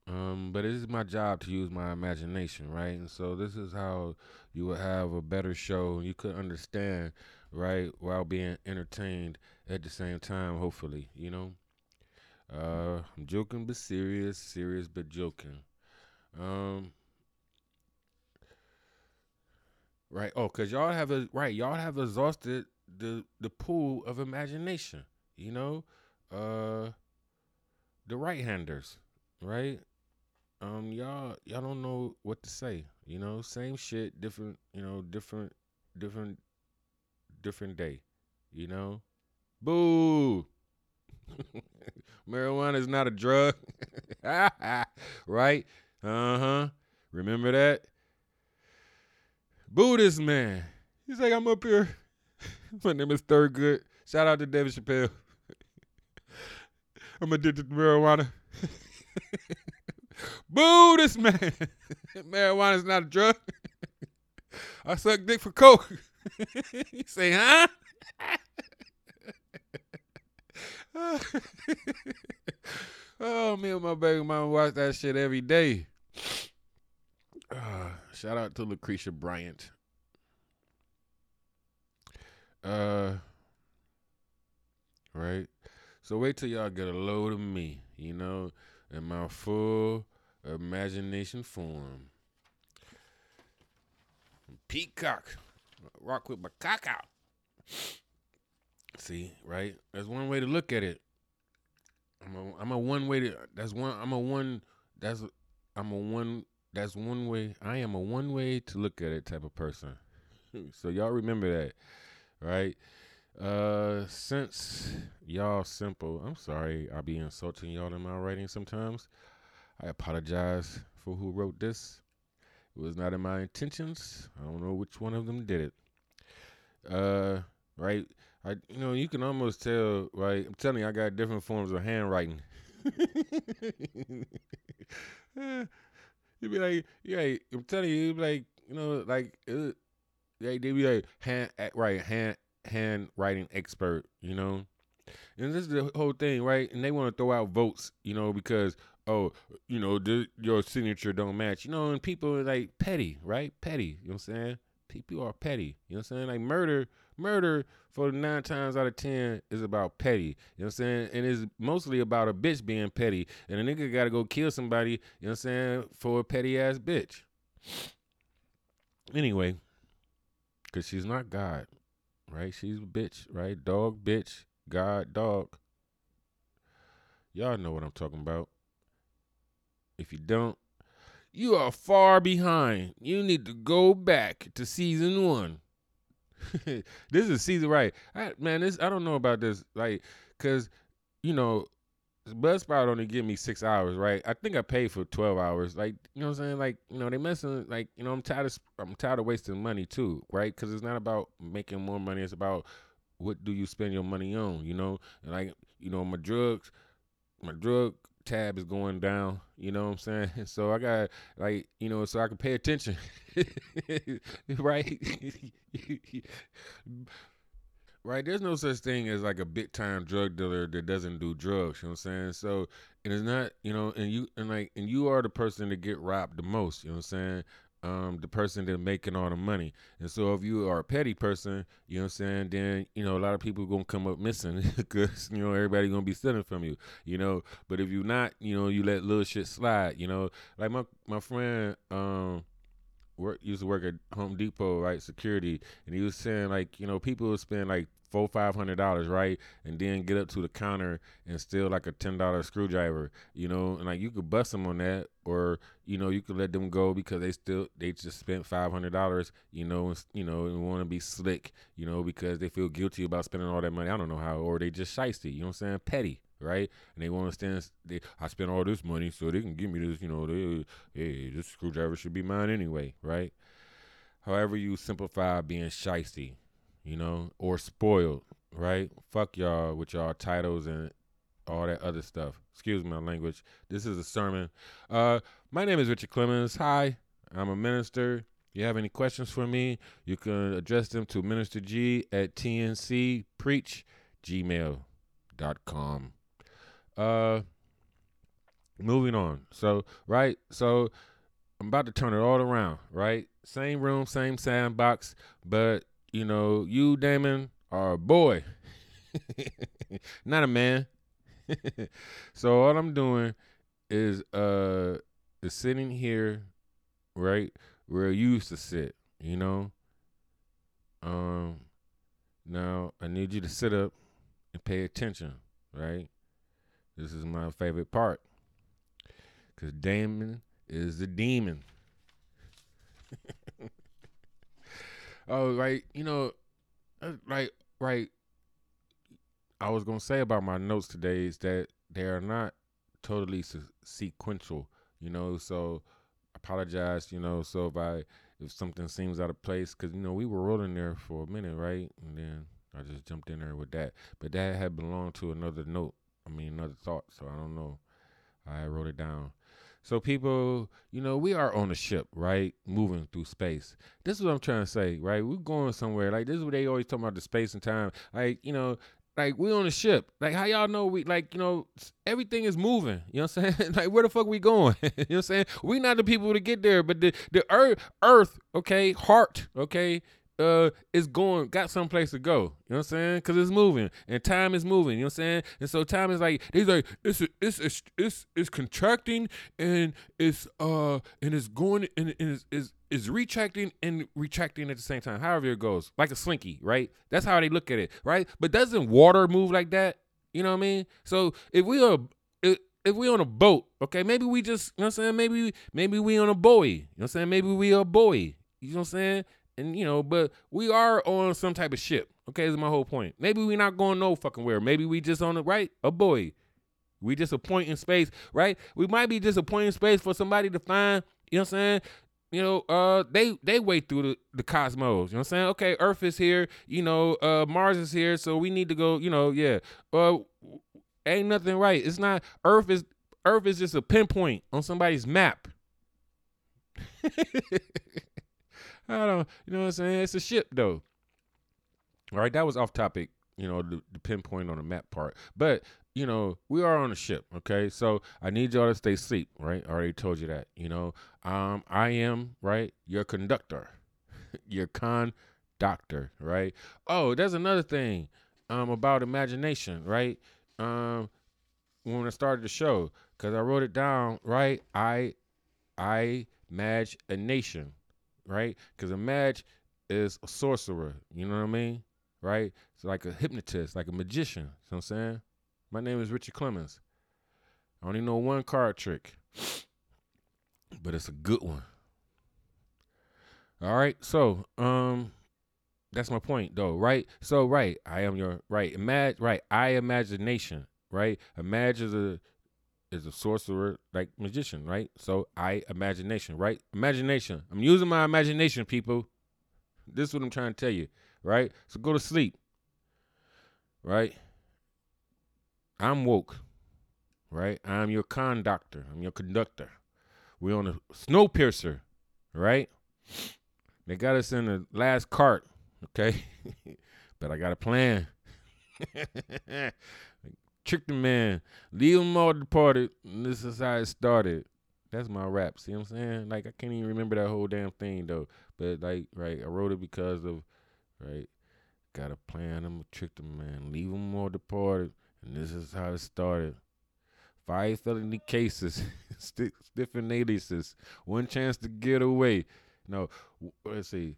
Um, but it is my job to use my imagination, right? And so this is how you would have a better show. You could understand, right, while being entertained at the same time. Hopefully, you know. Uh, I'm joking but serious, serious but joking. Um, right. Oh, cause y'all have a right. Y'all have exhausted the the pool of imagination. You know, uh, the right handers, right? Um y'all y'all don't know what to say you know? Same shit different you know different different different day you know? Boo! Marijuana is not a drug. Right? Uh-huh. Remember that? Boo this man. He's like i'm up here. My name is Thurgood. Shout out to david chappelle. I'm addicted to marijuana Boo this man. Marijuana is not a drug. I suck dick for coke. you say, huh? oh, me and my baby mama watch that shit every day. Uh, shout out to Lucretia Bryant. Uh, right. So wait till y'all get a load of me. You know, in my full imagination form. Peacock. Rock with my cock out. See, right? That's one way to look at it. I'm a I'm a one way to that's one I'm a one that's I'm a one that's one way I am a one way to look at it type of person. so y'all remember that, right? Uh since y'all simple, I'm sorry I'll be insulting y'all in my writing sometimes. I apologize for who wrote this. It was not in my intentions. I don't know which one of them did it. Uh, right. I, you know, you can almost tell, right? I'm telling you, I got different forms of handwriting. you'd be like, yeah, I'm telling you, be like, you know, like, uh, they they be like hand, right, hand, handwriting expert, you know. And this is the whole thing, right? And they want to throw out votes, you know, because oh, you know, th- your signature don't match. You know, and people are like petty, right? Petty. You know what I'm saying? People are petty. You know what I'm saying? Like murder, murder for nine times out of ten is about petty. You know what I'm saying? And it's mostly about a bitch being petty. And a nigga gotta go kill somebody, you know what I'm saying, for a petty ass bitch. Anyway, because she's not God, right? She's a bitch, right? Dog, bitch, God, dog. Y'all know what I'm talking about. If you don't, you are far behind. You need to go back to season one. this is season right. I, man, this I don't know about this, like, cause you know, Buzzsprout only give me six hours, right? I think I paid for twelve hours. Like, you know what I'm saying? Like, you know, they messing. Like, you know, I'm tired of I'm tired of wasting money too, right? Because it's not about making more money. It's about what do you spend your money on? You know, and like, you know, my drugs, my drug tab is going down. You know what I'm saying? So I got like, you know, so I can pay attention, right? right? There's no such thing as like a big time drug dealer that doesn't do drugs. You know what I'm saying? So and it's not, you know, and you and like and you are the person to get robbed the most. You know what I'm saying? Um, the person that's making all the money. And so if you are a petty person, you know what I'm saying, then, you know, a lot of people gonna come up missing because, you know, everybody gonna be stealing from you, you know. But if you're not, you know, you let little shit slide, you know. Like my my friend, um, work used to work at Home Depot, right, security, and he was saying like, you know, people spend like four five hundred dollars, right, and then get up to the counter and steal like a ten dollar screwdriver, you know, and like you could bust them on that, or you know you could let them go because they still they just spent five hundred dollars, you know, and, you know, and want to be slick, you know, because they feel guilty about spending all that money. I don't know how, or they just shisty, you know what I'm saying, petty, right? And they want to stand. They, I spent all this money, so they can give me this. You know, they, hey, this screwdriver should be mine anyway, right? However, you simplify being shisty, you know, or spoiled, right? Fuck y'all with y'all titles and all that other stuff. Excuse my language. This is a sermon. Uh, my name is Richard Clemens. Hi, I'm a minister. You have any questions for me, you can address them to Minister G at tncpreach.gmail.com. Uh, moving on. So, right, so I'm about to turn it all around, right? Same room, same sandbox, but you know, you, Damon, are a boy, not a man. so all I'm doing is uh is sitting here, right, where you used to sit, you know. Um now I need you to sit up and pay attention, right? This is my favorite part. Cause Damon is the demon. Oh, right. You know, uh, like right, right. I was gonna say about my notes today is that they are not totally se- sequential. You know, so apologize. You know, so if I if something seems out of place, because you know we were rolling there for a minute, right, and then I just jumped in there with that. But that had belonged to another note. I mean, another thought. So I don't know. I wrote it down. So people, you know, we are on a ship, right? Moving through space. This is what I'm trying to say, right? We're going somewhere. Like this is what they always talk about the space and time. Like, you know, like we on a ship. Like how y'all know we like, you know, everything is moving. You know what I'm saying? like where the fuck we going? you know what I'm saying? We not the people to get there, but the the earth earth, okay, heart, okay, uh is going got someplace to go. You know what I'm saying? Cause it's moving and time is moving. You know what I'm saying? And so time is like he's like it's it's it's it's, it's contracting and it's uh and it's going and, and it's, it's is retracting and retracting at the same time. However it goes, like a slinky, right? That's how they look at it, right? But doesn't water move like that? You know what I mean? So if we are if, if we on a boat, okay, maybe we just you know what I'm saying. Maybe maybe we on a buoy. You know what I'm saying? Maybe we a buoy. You know what I'm saying? And you know, but we are on some type of ship. Okay, is my whole point. Maybe we're not going no fucking where. Maybe we just on the right a boy. We just a point in space, right? We might be just a point in space for somebody to find. You know what I'm saying? You know, uh, they they wait through the, the cosmos. You know what I'm saying? Okay, Earth is here. You know, uh, Mars is here, so we need to go. You know, yeah. Uh, ain't nothing right. It's not Earth is Earth is just a pinpoint on somebody's map. I don't, you know what I'm saying? It's a ship though. All right, that was off topic, you know, the, the pinpoint on the map part. But, you know, we are on a ship, okay? So I need y'all to stay asleep, right? I already told you that, you know. Um, I am, right, your conductor, your con doctor, right? Oh, there's another thing um about imagination, right? Um when I started the show, because I wrote it down, right? I I match a nation right? Because a magi is a sorcerer. You know what I mean? Right? It's like a hypnotist, like a magician. You know what I'm saying? My name is Richard Clemens. I only know one card trick, but it's a good one. All right, so um, that's my point though, right? So right, I am your right. Imagine right, I imagination, right? Imagine the is a sorcerer like magician, right? So I imagination, right? Imagination. I'm using my imagination, people. This is what I'm trying to tell you, right? So go to sleep. Right? I'm woke. Right? I'm your conductor. I'm your conductor. We're on a Snowpiercer, right? They got us in the last cart, okay? but I got a plan. Trick the man. Leave them all departed. And this is how it started. That's my rap. See what I'm saying? Like I can't even remember that whole damn thing though. But like, right, I wrote it because of right. Got a plan. I'm gonna trick the man. Leave them all departed. And this is how it started. Five felony cases, different aliases, one chance to get away. No, let's see,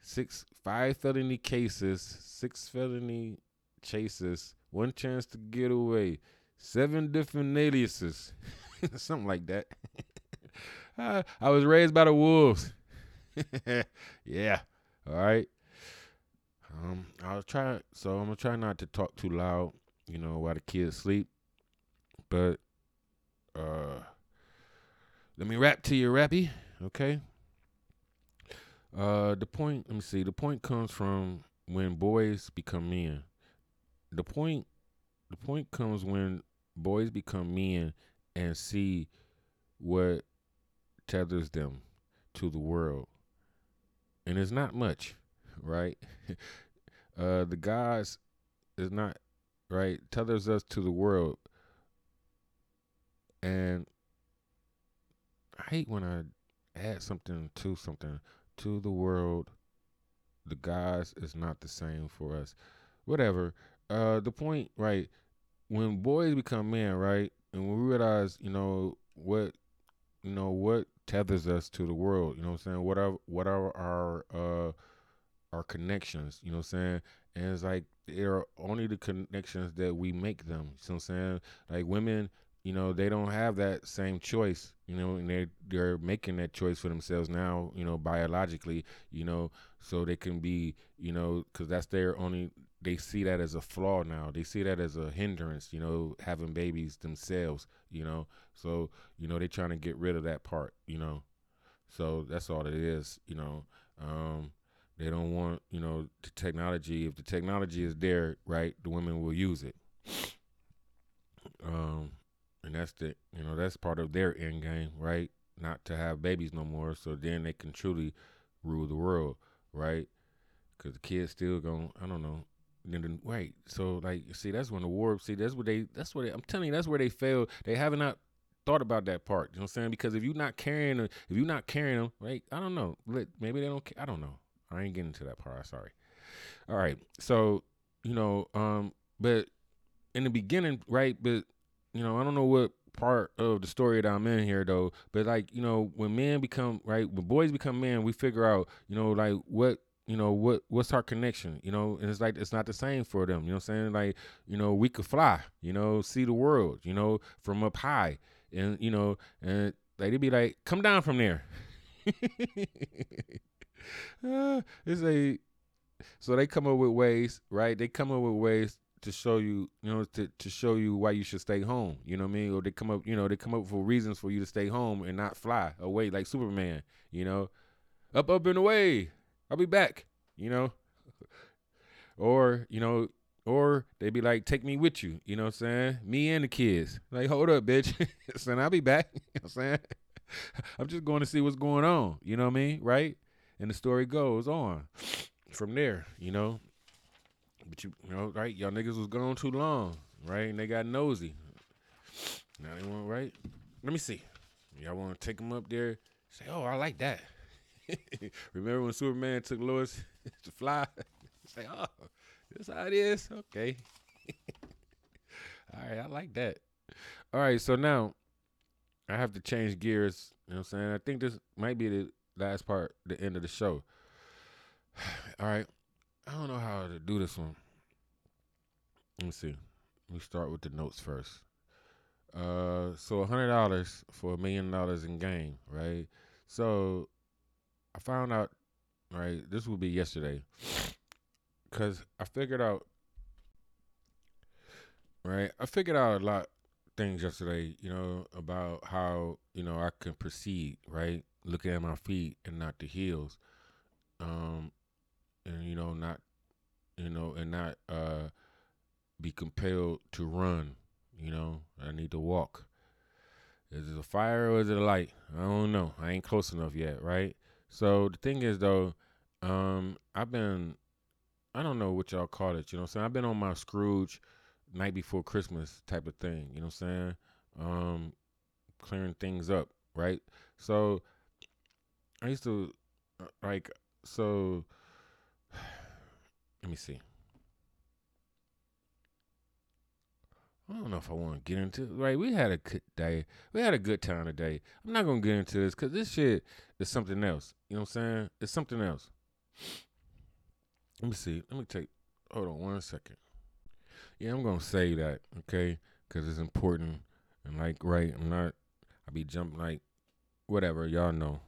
six, five felony cases, six felony chases, one chance to get away, seven different aliases, something like that. I, I was raised by the wolves. yeah, all right. Um, I'll try. So I'm gonna try not to talk too loud, you know, while the kids sleep. But uh, let me rap to you, Rappy. Okay. Uh, the point. Let me see. The point comes from when boys become men the point the point comes when boys become men and see what tethers them to the world. And it's not much, right? uh the guys is not right, tethers us to the world. And I hate when I add something to something to the world. The guys is not the same for us. Whatever uh the point, right? When boys become men, right, and we realize, you know, what you know, what tethers us to the world, you know what I'm saying? What are what are our uh our connections, you know what I'm saying? And it's like they're only the connections that we make them. You know what I'm saying? Like women, you know, they don't have that same choice, you know, and they they're making that choice for themselves now, you know, biologically, you know, so they can be, you know, because that's their only they see that as a flaw now. They see that as a hindrance, you know, having babies themselves, you know. So, you know, they're trying to get rid of that part, you know. So that's all it is, you know. Um, they don't want, you know, the technology. If the technology is there, right, the women will use it. Um, and that's the, you know, that's part of their end game, right? Not to have babies no more, so then they can truly rule the world, right? Because the kids still going, I don't know, right. So like, see, that's when the war. See, that's what they. That's what they, I'm telling you. That's where they fail. They haven't not thought about that part. You know what I'm saying? Because if you're not carrying, if you're not carrying them, right? I don't know. Maybe they don't. I don't know. I ain't getting to that part. Sorry. All right. So you know, um, but in the beginning, right? But you know, I don't know what part of the story that I'm in here though. But like, you know, when men become right, when boys become men, we figure out, you know, like what you know what what's our connection you know? And it's like it's not the same for them you know i'm saying? Like you know we could fly you know see the world you know from up high. And you know and like they'd be like come down from there. Uh, it's a so they come up with ways right? They come up with ways to show you you know to, to show you why you should stay home you know what i mean? Or they come up you know they come up for reasons for you to stay home and not fly away like superman you know? Up up and away I'll be back, you know. or, you know, or they be like, take me with you, you know what I'm saying? Me and the kids. Like, hold up, bitch. son, I'll be back. you know what I'm saying? I'm just going to see what's going on, you know what I mean? Right? And the story goes on from there, you know. But you, you know, right? Y'all niggas was gone too long, right? And they got nosy. Now they want, right? Let me see. Y'all want to take them up there? Say, oh, I like that. Remember when Superman took Lois to fly? Say, oh, this how it is? Okay. All right, I like that. All right, so now I have to change gears. You know what I'm saying? I think this might be the, last part, the end of the show. All right. I don't know how to do this one. Let me see. Let me start with the notes first. Uh, so a hundred dollars for a million dollars in game, right? So I found out, right? This will be yesterday, cause I figured out, right? I figured out a lot things yesterday, you know, about how you know I can proceed, right? Looking at my feet and not the heels, um, and you know, not, you know, and not uh be compelled to run. You know, I need to walk. Is it a fire or is it a light? I don't know. I ain't close enough yet, right? So the thing is though, um, I've been I don't know what y'all call it, you know what I'm saying? I've been on my Scrooge night before Christmas type of thing, you know what I'm saying? Um clearing things up, right? So I used to uh, like so let me see. I don't know if I want to get into it. Right, we had a good day. We had a good time today. I'm not gonna get into this because this shit is something else. You know what I'm saying? It's something else. Let me see. Let me take. Hold on one second. Yeah, I'm gonna say that, okay? Because it's important. And like, right, I'm not. I be jumping like, whatever. Y'all know,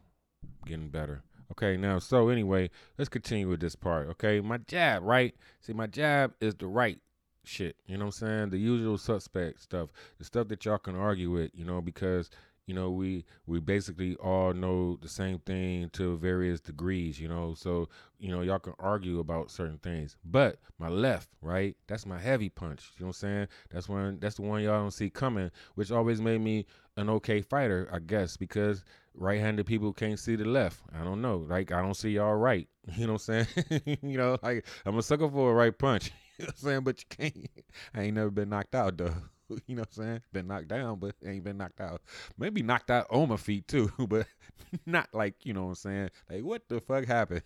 getting better. Okay, now so anyway, let's continue with this part. Okay, my jab, right? See, my jab is the right shit. You know what I'm saying? The usual suspect stuff, the stuff that y'all can argue with, you know, because you know we we basically all know the same thing to various degrees, you know. So you know y'all can argue about certain things, but my left, right, that's my heavy punch. You know what I'm saying? That's one. That's the one y'all don't see coming, which always made me an okay fighter, I guess, because right-handed people can't see the left. I don't know. Like I don't see y'all right. You know what I'm saying? you know, like I'm a sucker for a right punch. Know what I'm saying? But you can't. I ain't never been knocked out though. You know what I'm saying? Been knocked down, but ain't been knocked out. Maybe knocked out on my feet too, but not like, you know what I'm saying? Like, what the fuck happened?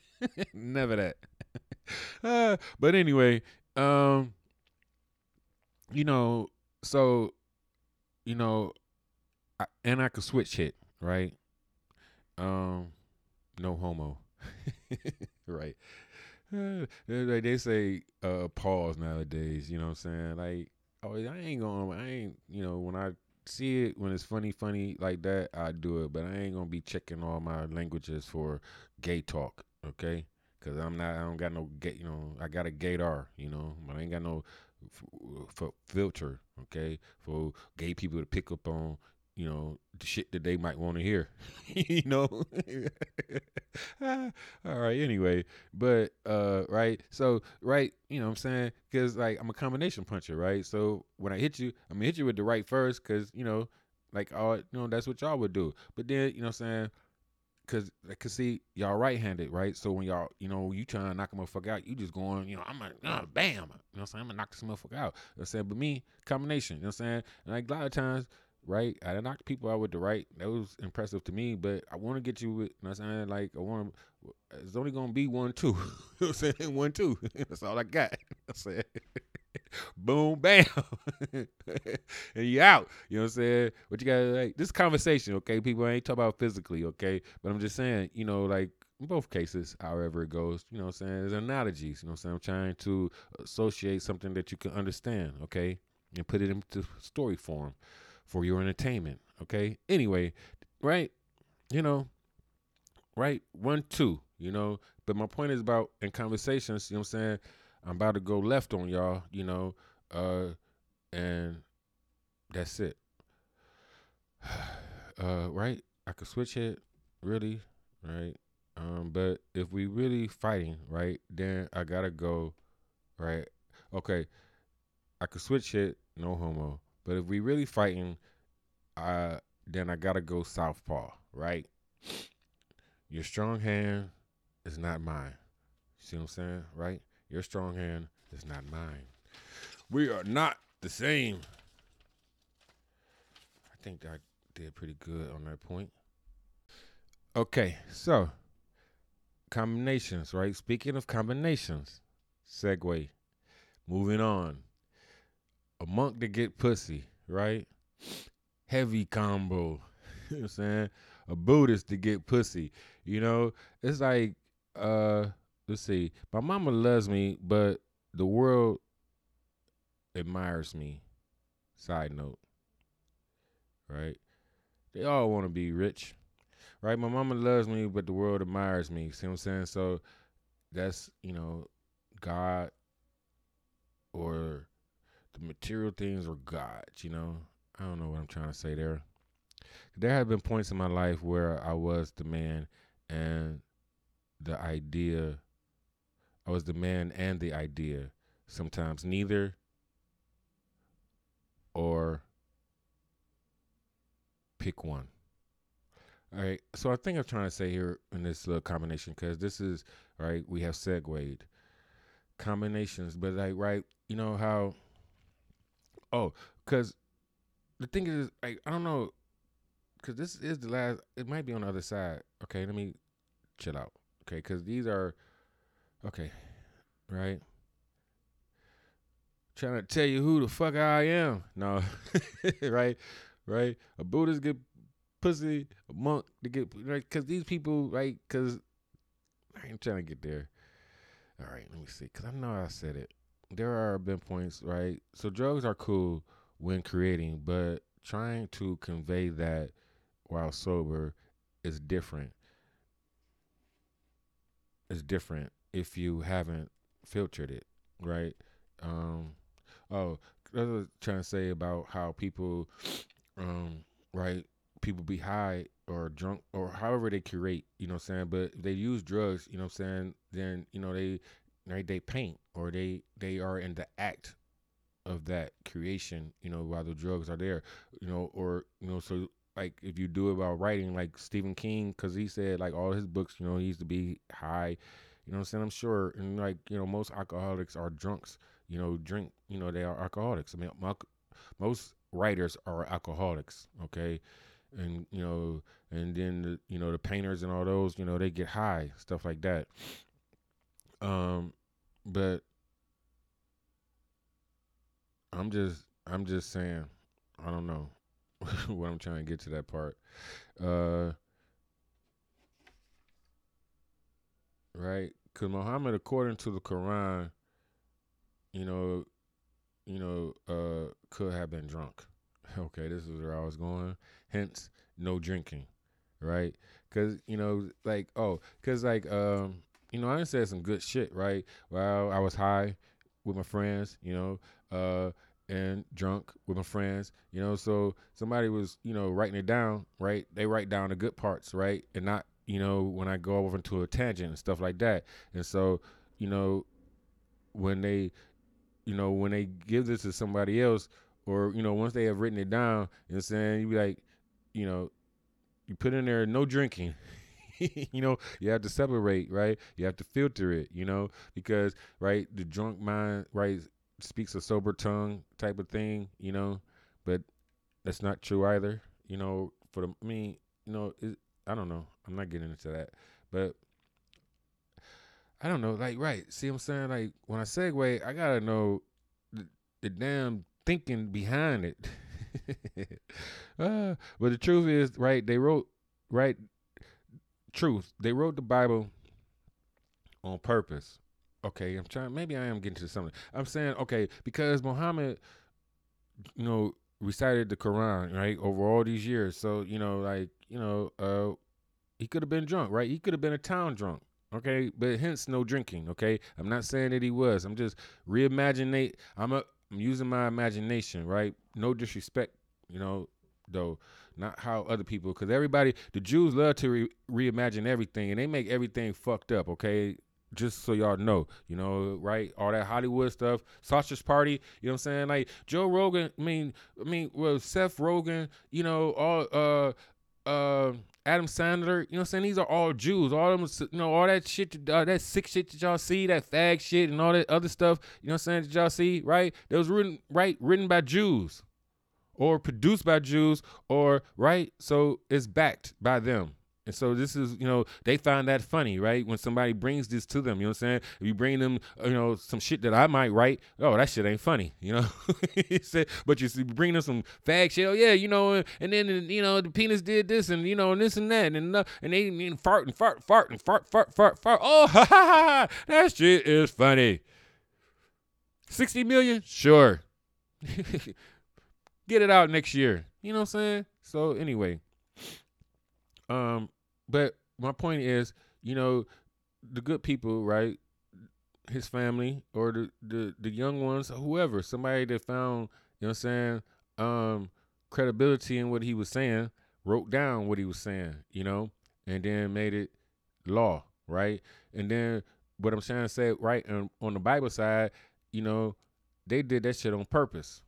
never that. uh, but anyway, um, you know, so, you know, I, and I could switch hit, right? Um, no homo, right? Like they say, uh, pause nowadays. You know what I'm saying? Like, I ain't gonna, I ain't, you know, when I see it when it's funny, funny like that, I do it. But I ain't gonna be checking all my languages for gay talk, okay? Cause I'm not, I don't got no gay, you know, I got a gaydar, you know, but I ain't got no filter, okay, for gay people to pick up on, you know, the shit that they might want to hear, you know. All right, anyway, but uh, right, so right, you know, what I'm saying, cause like I'm a combination puncher, right? So when I hit you, I'm gonna hit you with the right first, cause you know, like all, you know, that's what y'all would do. But then, you know, what I'm saying. Cause, cause see, y'all right-handed, right? So when y'all, you know, you trying to knock a motherfucker out, you just going, you know, I'm a, uh, bam, you know what I'm saying? I'm gonna knock this motherfucker out. You know what I'm saying? But me, combination, you know what I'm saying? And like a lot of times, right? I knocked people out with the right. That was impressive to me, but I want to get you with, you know what I'm saying? Like, I want to, it's only going to be one, two. you know what I'm saying? One, two. That's all I got. I said, boom, bam. and you out. You know what I'm saying? But you got to, like, this conversation, okay? People ain't talking about physically, okay? But I'm just saying, you know, like, in both cases, however it goes, you know what I'm saying? There's analogies, you know what I'm saying? I'm trying to associate something that you can understand, okay? And put it into story form for your entertainment. Okay. Anyway, right? You know, right? One, two, you know. But my point is about in conversations, you know what I'm saying? I'm about to go left on y'all, you know, uh, and that's it. Uh, right? I could switch it, really, right? Um, but if we really fighting, right, then I gotta go, right? Okay, I could switch it, no homo. But if we really fighting, uh, then I gotta go southpaw, right? Your strong hand is not mine. See what I'm saying, right? Your strong hand is not mine. We are not the same. I think I did pretty good on that point. Okay, so combinations, right? Speaking of combinations, segue. Moving on. A monk to get pussy, right? Heavy combo. you know what I'm saying? a Buddhist to get pussy. You know, it's like, uh, let's see, my mama loves me, but the world admires me. Side note, right? They all want to be rich, right? My mama loves me, but the world admires me. See what I'm saying? So that's you know, God or material things or God. You know, I don't know what I'm trying to say there. There have been points in my life where I was the man and the idea. I was the man and the idea. Sometimes neither or pick one. All right. So I think I'm trying to say here in this little combination because this is right. We have segued combinations, but like right, you know how. Oh, because the thing is, like I don't know, because this is the last. It might be on the other side. Okay, let me chill out. Okay, because these are okay, right trying to tell you who the fuck I am. No, right, right. A Buddhist get pussy, a monk to get right because these people, right? Because I ain't trying to get there. All right, let me see. Because I know I said it. There are been points, right? So drugs are cool when creating, but trying to convey that while sober is different. It's different if you haven't filtered it, right? Um, oh, I was trying to say about how people, um, right, people be high or drunk or however they curate, you know what I'm saying? But they use drugs, you know what I'm saying? Then, you know, they right, they paint or they they are in the act of that creation, you know, while the drugs are there, you know, or you know, so like if you do it while writing, like Stephen King, because he said like all his books, you know, he used to be high, you know, I'm saying I'm sure, and like you know, most alcoholics are drunks, you know, drink, you know, they are alcoholics. I mean, most writers are alcoholics, okay, and you know, and then the, you know the painters and all those, you know, they get high, stuff like that. Um, but I'm just, I'm just saying, I don't know what I'm trying to get to that part. Uh, right? Because Muhammad, according to the Quran, you know, you know, uh, could have been drunk. Okay, this is where I was going. Hence, no drinking, right? Because you know, like, oh, because like, um, you know, I said some good shit, right? Well, I was high with my friends, you know, uh, and drunk with my friends, you know. So somebody was, you know, writing it down, right? They write down the good parts, right, and not, you know, when I go over into a tangent and stuff like that. And so, you know, when they you know, when they give this to somebody else, or you know, once they have written it down, I'm saying you be like, you know, you put in there no drinking. you know, you have to separate, right? You have to filter it, you know, because right, the drunk mind, right, speaks a sober tongue type of thing, you know, but that's not true either, you know. For the, I mean, you know, it, I don't know. I'm not getting into that, but I don't know, like right. See what I'm saying? Like when I segue, I gotta know the, the damn thinking behind it. uh, but the truth is, right, they wrote right truth. They wrote the Bible on purpose. Okay, I'm trying maybe I am getting to something. I'm saying, okay, because Muhammad, you know, recited the Quran, right, over all these years. So, you know, like, you know, uh he could have been drunk, right? He could have been a town drunk. Okay, but hence no drinking. Okay, I'm not saying that he was. I'm just reimaginate. I'm a. I'm using my imagination, right? No disrespect, you know, though. Not how other people, because everybody, the Jews love to re- reimagine everything, and they make everything fucked up. Okay, just so y'all know, you know, right? All that Hollywood stuff, sausage party, you know what I'm saying? Like Joe Rogan, I mean, I mean, well, Seth Rogen, you know, all uh uh Adam Sandler, you know what I'm saying? These are all Jews. All them, you know, all that shit, uh, that sick shit that y'all see, that fag shit and all that other stuff, you know what I'm saying, that y'all see, right? That was written, right, written by Jews or produced by Jews or, right? So it's backed by them. And so this is, you know, they find that funny, right? When somebody brings this to them, you know what I'm saying? If you bring them, you know, some shit that I might write, oh, that shit ain't funny, you know? but you see, bring them some fag shit, oh, yeah, you know, and then, you know, the penis did this and, you know, and this and that, and, uh, and they and fart and fart, fart and fart, fart, fart, fart. Oh, ha, ha, ha, that shit is funny. 60 million? Sure. Get it out next year. You know what I'm saying? So anyway, um, but my point is, you know, the good people, right? His family or the the the young ones, whoever, somebody that found, you know what I'm saying, um, credibility in what he was saying, wrote down what he was saying, you know, and then made it law, right? And then what I'm trying to say, right, on, on the Bible side, you know, they did that shit on purpose.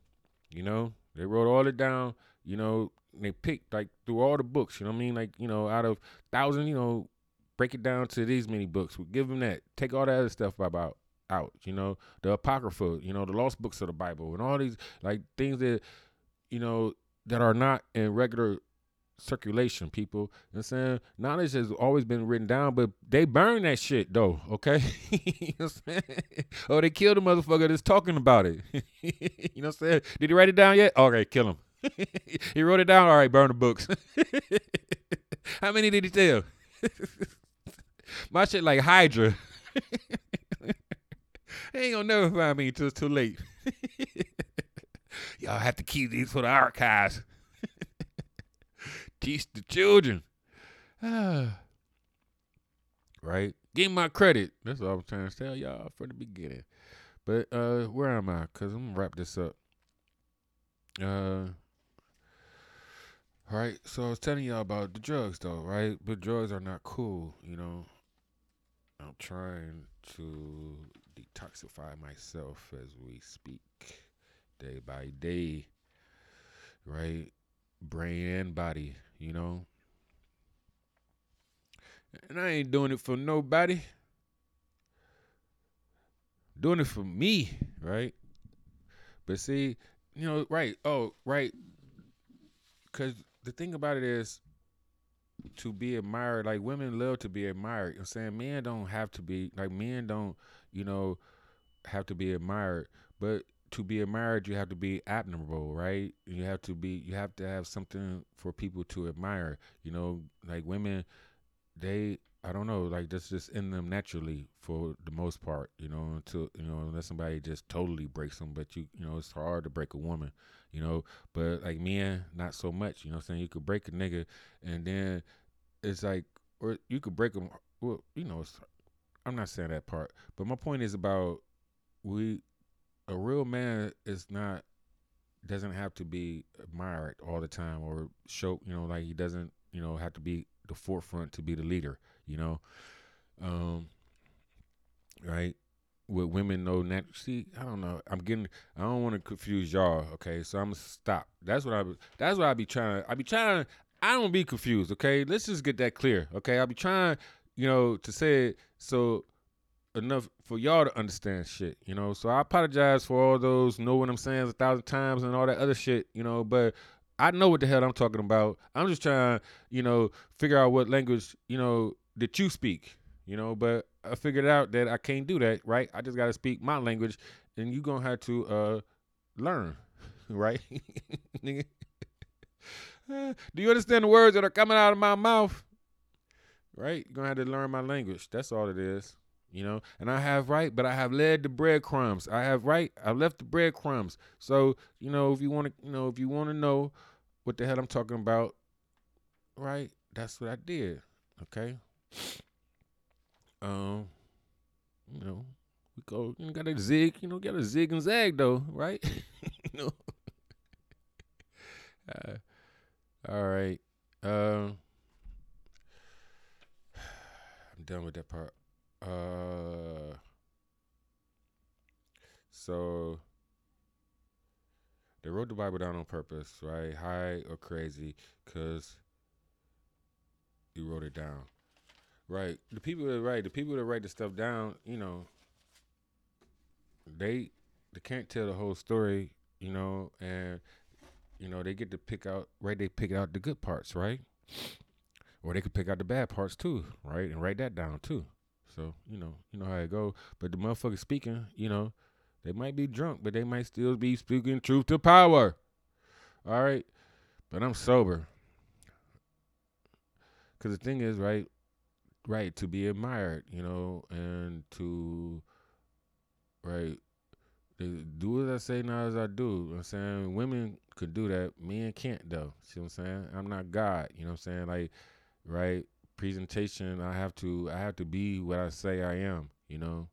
You know, they wrote all it down. You know, they picked like through all the books. You know what I mean? Like you know, out of thousand, you know, break it down to these many books. We give them that. Take all that other stuff about out. You know, the apocrypha. You know, the lost books of the Bible and all these like things that you know that are not in regular circulation, people. You know what I'm saying? Knowledge has always been written down, but they burn that shit though, okay? you know what I'm saying? Oh, they killed the motherfucker that's talking about it. you know what I'm saying? Did he write it down yet? Okay, kill him. he wrote it down. All right, burn the books. How many did he tell? My shit like Hydra. they ain't gonna never find me until it's too late. Y'all have to keep these for the archives. Teach the children. right? Give my credit. That's what I was trying to tell y'all from the beginning. But uh where am I? Cause I'm gonna wrap this up. Uh all right, so I was telling y'all about the drugs though, right? But drugs are not cool, you know. I'm trying to detoxify myself as we speak, day by day, right? Brain and body, you know. And I ain't doing it for nobody. Doing it for me, right? But see, you know, right? Oh, right. Cause the thing about it is to be admired, like women love to be admired. You know I'm saying men don't have to be like men don't, you know, have to be admired. But to be admired you have to be admirable, right? You have to be you have to have something for people to admire. You know, like women they I don't know, like that's just in them naturally for the most part, you know, until you know, unless somebody just totally breaks them. But you you know, it's hard to break a woman, you know. But like men, not so much. You know, I'm saying you could break a nigga, and then it's like, or you could break them. Well, you know, I'm not saying that part, but my point is about we. A real man is not doesn't have to be admired all the time or show. You know, like he doesn't. You know, have to be the forefront to be the leader. You know, um, right? With women, no nat- see, I don't know. I'm getting. I don't want to confuse y'all. Okay, so I'm gonna stop. That's what I. That's what I be trying. I be trying. I don't be confused. Okay, let's just get that clear. Okay, i'll be trying. You know, to say it so enough for y'all to understand shit. You know, so I apologize for all those know what I'm saying a thousand times and all that other shit. You know, but I know what the hell I'm talking about. I'm just trying, you know, figure out what language, you know, that you speak, you know, but I figured out that I can't do that, right? I just got to speak my language and you to have to uh learn, right? do you understand the words that are coming out of my mouth? Right? You're to have to learn my language. That's all it is. You know, and I have right, but I have led the breadcrumbs. I have right. I left the breadcrumbs. So you know, if you want to, you know, if you want to know what the hell I'm talking about, right? That's what I did. Okay. Um, you know, we go. You got a zig. You know, got a zig and zag though, right? you know. Uh, all right. Um, I'm done with that part. Uh, so they wrote the Bible down on purpose, right? High or crazy, cause you wrote it down, right? The people that write, the people that write the stuff down, you know, they they can't tell the whole story, you know, and you know they get to pick out, right? They pick out the good parts, right? or they could pick out the bad parts too, right, and write that down too. So you know, you know how it go. But the motherfucker speaking, you know, they might be drunk, but they might still be speaking truth to power. All right, but I'm sober. Cause the thing is, right, right, to be admired, you know, and to, right, do as I say, not as I do. You know I'm saying women could do that, men can't though. See what I'm saying? I'm not God. You know what I'm saying? Like, right, presentation. I have to, I have to be what I say I am. You know,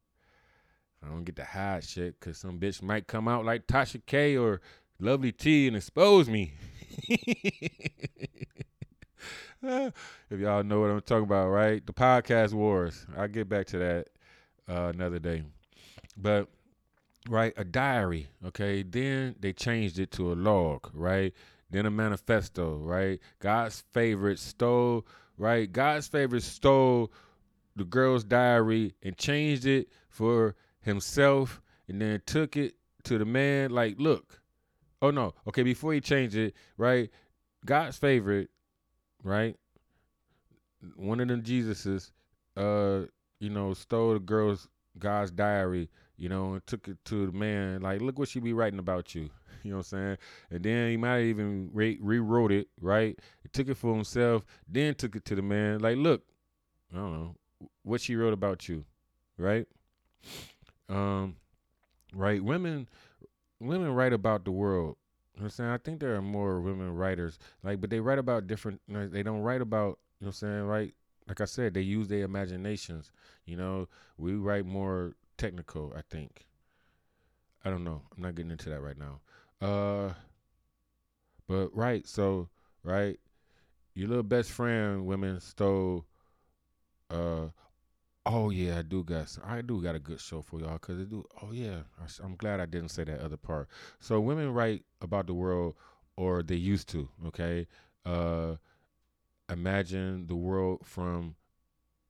I don't get to hide shit because some bitch might come out like Tasha K or Lovely T and expose me. if y'all know what I'm talking about, right? The podcast wars. I'll get back to that uh, another day. But right, a diary, okay? Then they changed it to a log, right? Then a manifesto, right? God's favorite stole, right? God's favorite stole the girl's diary and changed it for himself and then took it to the man like, look. Oh no. Okay, before he changed it, right? God's favorite right? One of them Jesuses, uh, you know, stole the girl's God's diary, you know, and took it to the man. Like, look what she be writing about you. You know what I'm saying? And then he might even re- rewrote it, right? He took it for himself, then took it to the man. Like, look, I don't know what she wrote about you, right? Um, right? Women, women write about the world you know what I'm saying? I think there are more women writers, like, but they write about different. You know, they don't write about. You know what I'm saying? Right? Like I said, they use their imaginations. You know, we write more technical. I think. I don't know. I'm not getting into that right now. Uh, but right. So right, your little best friend, women stole. Uh, Oh yeah, I do got I do got a good show for y'all because it do. Oh yeah, I, am glad I didn't say that other part. So women write about the world, or they used to. Okay, uh, imagine the world from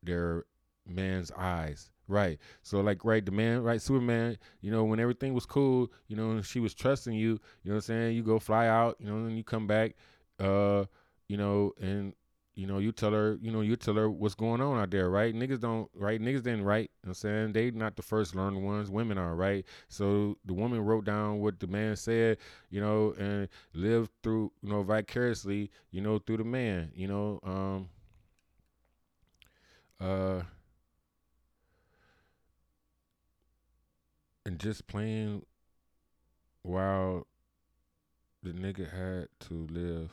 their man's eyes. Right. So like right, the man, right, Superman, you know, when everything was cool, you know, and she was trusting you, you know what I'm saying? You go fly out, you know, and you come back, uh, you know, and you know, you tell her, you know, you tell her what's going on out there, right? Niggas don't, right? Niggas didn't write. You know what I'm saying they not the first learned ones. Women are, right? So the woman wrote down what the man said, you know, and lived through, you know, vicariously, you know, through the man, you know, um, uh, and just playing while the nigga had to live.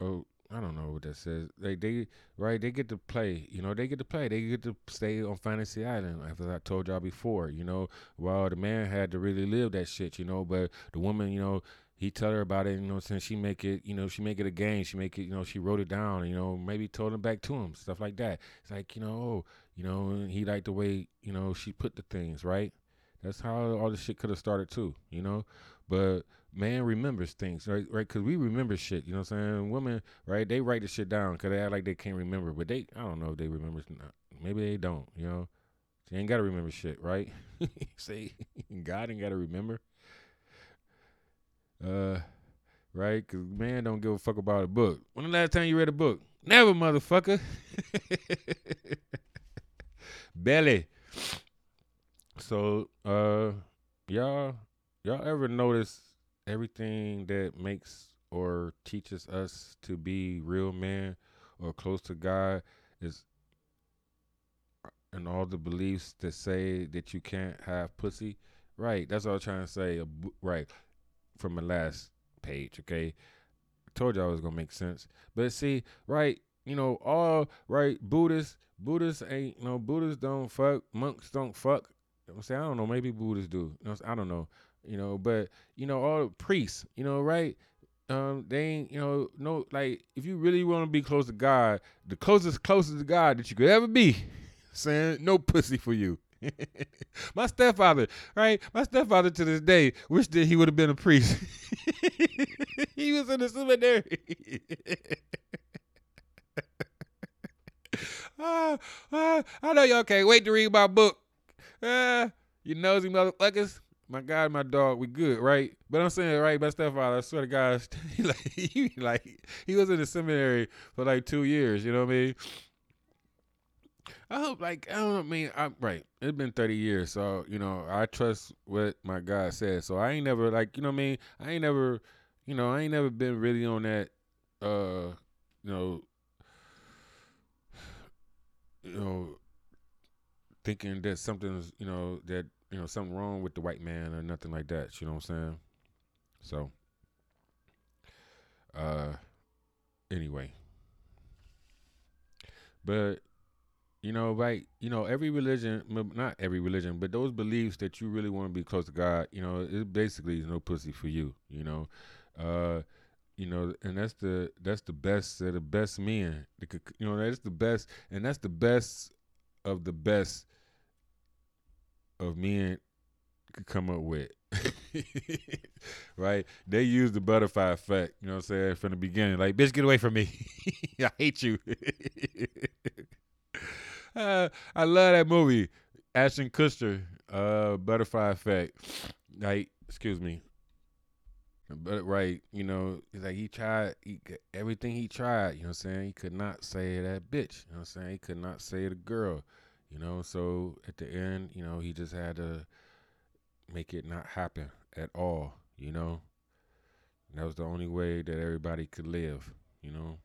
Oh, I don't know what that says. Like they right, they get to play. You know, they get to play. They get to stay on Fantasy Island, as I told y'all before. You know, while the man had to really live that shit. You know, but the woman, you know, he tell her about it. You know, since she make it, you know, she make it a game. She make it. You know, she wrote it down. You know, maybe told him back to him, stuff like that. It's like you know, oh, you know, he liked the way you know she put the things right. That's how all this shit could have started too. You know, but man remembers things, right? Right? Because we remember shit. You know what I'm saying? Women, right? They write the shit down because they act like they can't remember, but they, I don't know if they remember. Maybe they don't. You know, they ain't gotta remember shit, right? Say, God ain't gotta remember. Uh, right? Because man don't give a fuck about a book. When the last time you read a book? Never, motherfucker. Belly. So, uh, y'all, y'all ever notice everything that makes or teaches us to be real men or close to God is and all the beliefs that say that you can't have pussy. Right, that's what I'm trying to say. Right, from the last page. Okay, I told you I was gonna make sense. But see, right, you know, all right, Buddhists, Buddhists ain't you know, Buddhists don't fuck, monks don't fuck. I'm saying I don't know, maybe Buddhists do. I don't know you know. But you know, all priests, you know, right? Um, they ain't, you know, no, like if you really want to be close to God, the closest, closest to God that you could ever be, saying no pussy for you. my stepfather, right? My stepfather to this day wish that he would have been a priest. he was in the seminary. ah, ah, I know y'all can't wait to read my book. Ah, you nosy motherfuckers. my God, my dog, we good, right? But I'm saying, right, my stepfather, I swear to God, he like he like he was in the seminary for like two years. You know what I mean? I hope, like, I don't mean, I'm right. It's been 30 years, so you know, I trust what my God says. So I ain't never like, you know what I mean? I ain't never, you know, I ain't never been really on that, uh, you know, you know, thinking that something's, you know, that you know something wrong with the white man or nothing like that. You know what I'm saying? So, uh, anyway, but you know, right? You know, every religion, not every religion, but those beliefs that you really want to be close to God, you know, it basically is no pussy for you. You know, uh, you know, and that's the that's the best of the best men. You know, that's the best, and that's the best of the best of men could come up with. right? They use the butterfly effect, you know what I'm saying, from the beginning. Like, bitch, get away from me. I hate you. I love that movie. Ashton Kutcher, uh, Butterfly Effect. Like, excuse me. But right, you know, he's like he tried he, everything he tried, you know what I'm saying? He could not say that bitch, you know what I'm saying? He could not say the girl, you know. So at the end, you know, he just had to make it not happen at all, you know. And that was the only way that everybody could live, you know.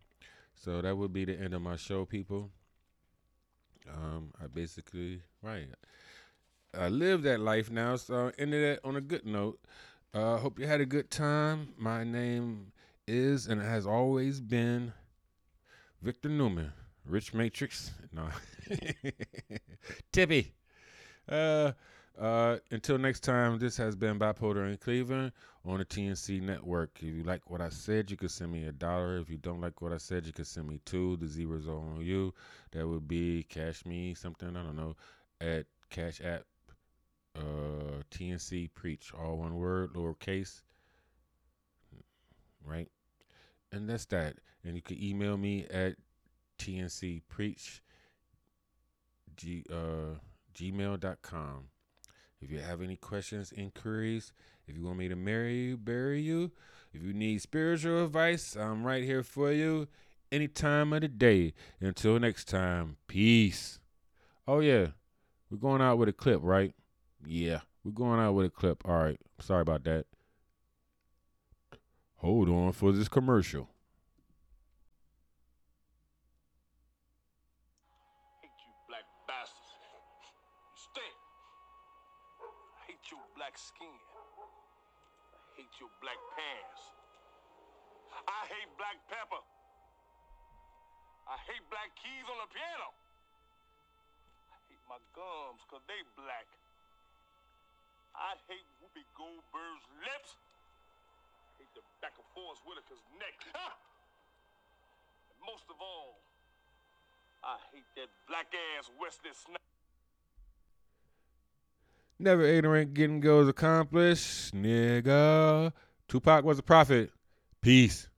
So that would be the end of my show, people. Um, I basically right. I live that life now, so ended it on a good note. Uh, hope you had a good time. My name is and has always been Victor Newman, Rich Matrix. No, Tippy. Uh, uh, until next time, this has been Bipolar in Cleveland on the TNC network. If you like what I said, you can send me a dollar. If you don't like what I said, you can send me two. The zeros are on you. That would be cash me something, I don't know, at Cash App uh, TNC Preach. All one word, lowercase. Right? And that's that. And you can email me at TNC Preach. G, uh, gmail.com. If you have any questions, inquiries, if you want me to marry you, bury you, if you need spiritual advice, I'm right here for you any time of the day. Until next time, peace. Oh, yeah, we're going out with a clip, right? Yeah, we're going out with a clip. All right, sorry about that. Hold on for this commercial. Black pepper. I hate black keys on the piano. I hate my gums because they black. I hate Whoopi Goldberg's lips. I hate the back of Forest Whitaker's neck. And most of all, I hate that black ass Wesley Snipes. Never ignorant, getting goals accomplished. Nigga. Tupac was a prophet. Peace.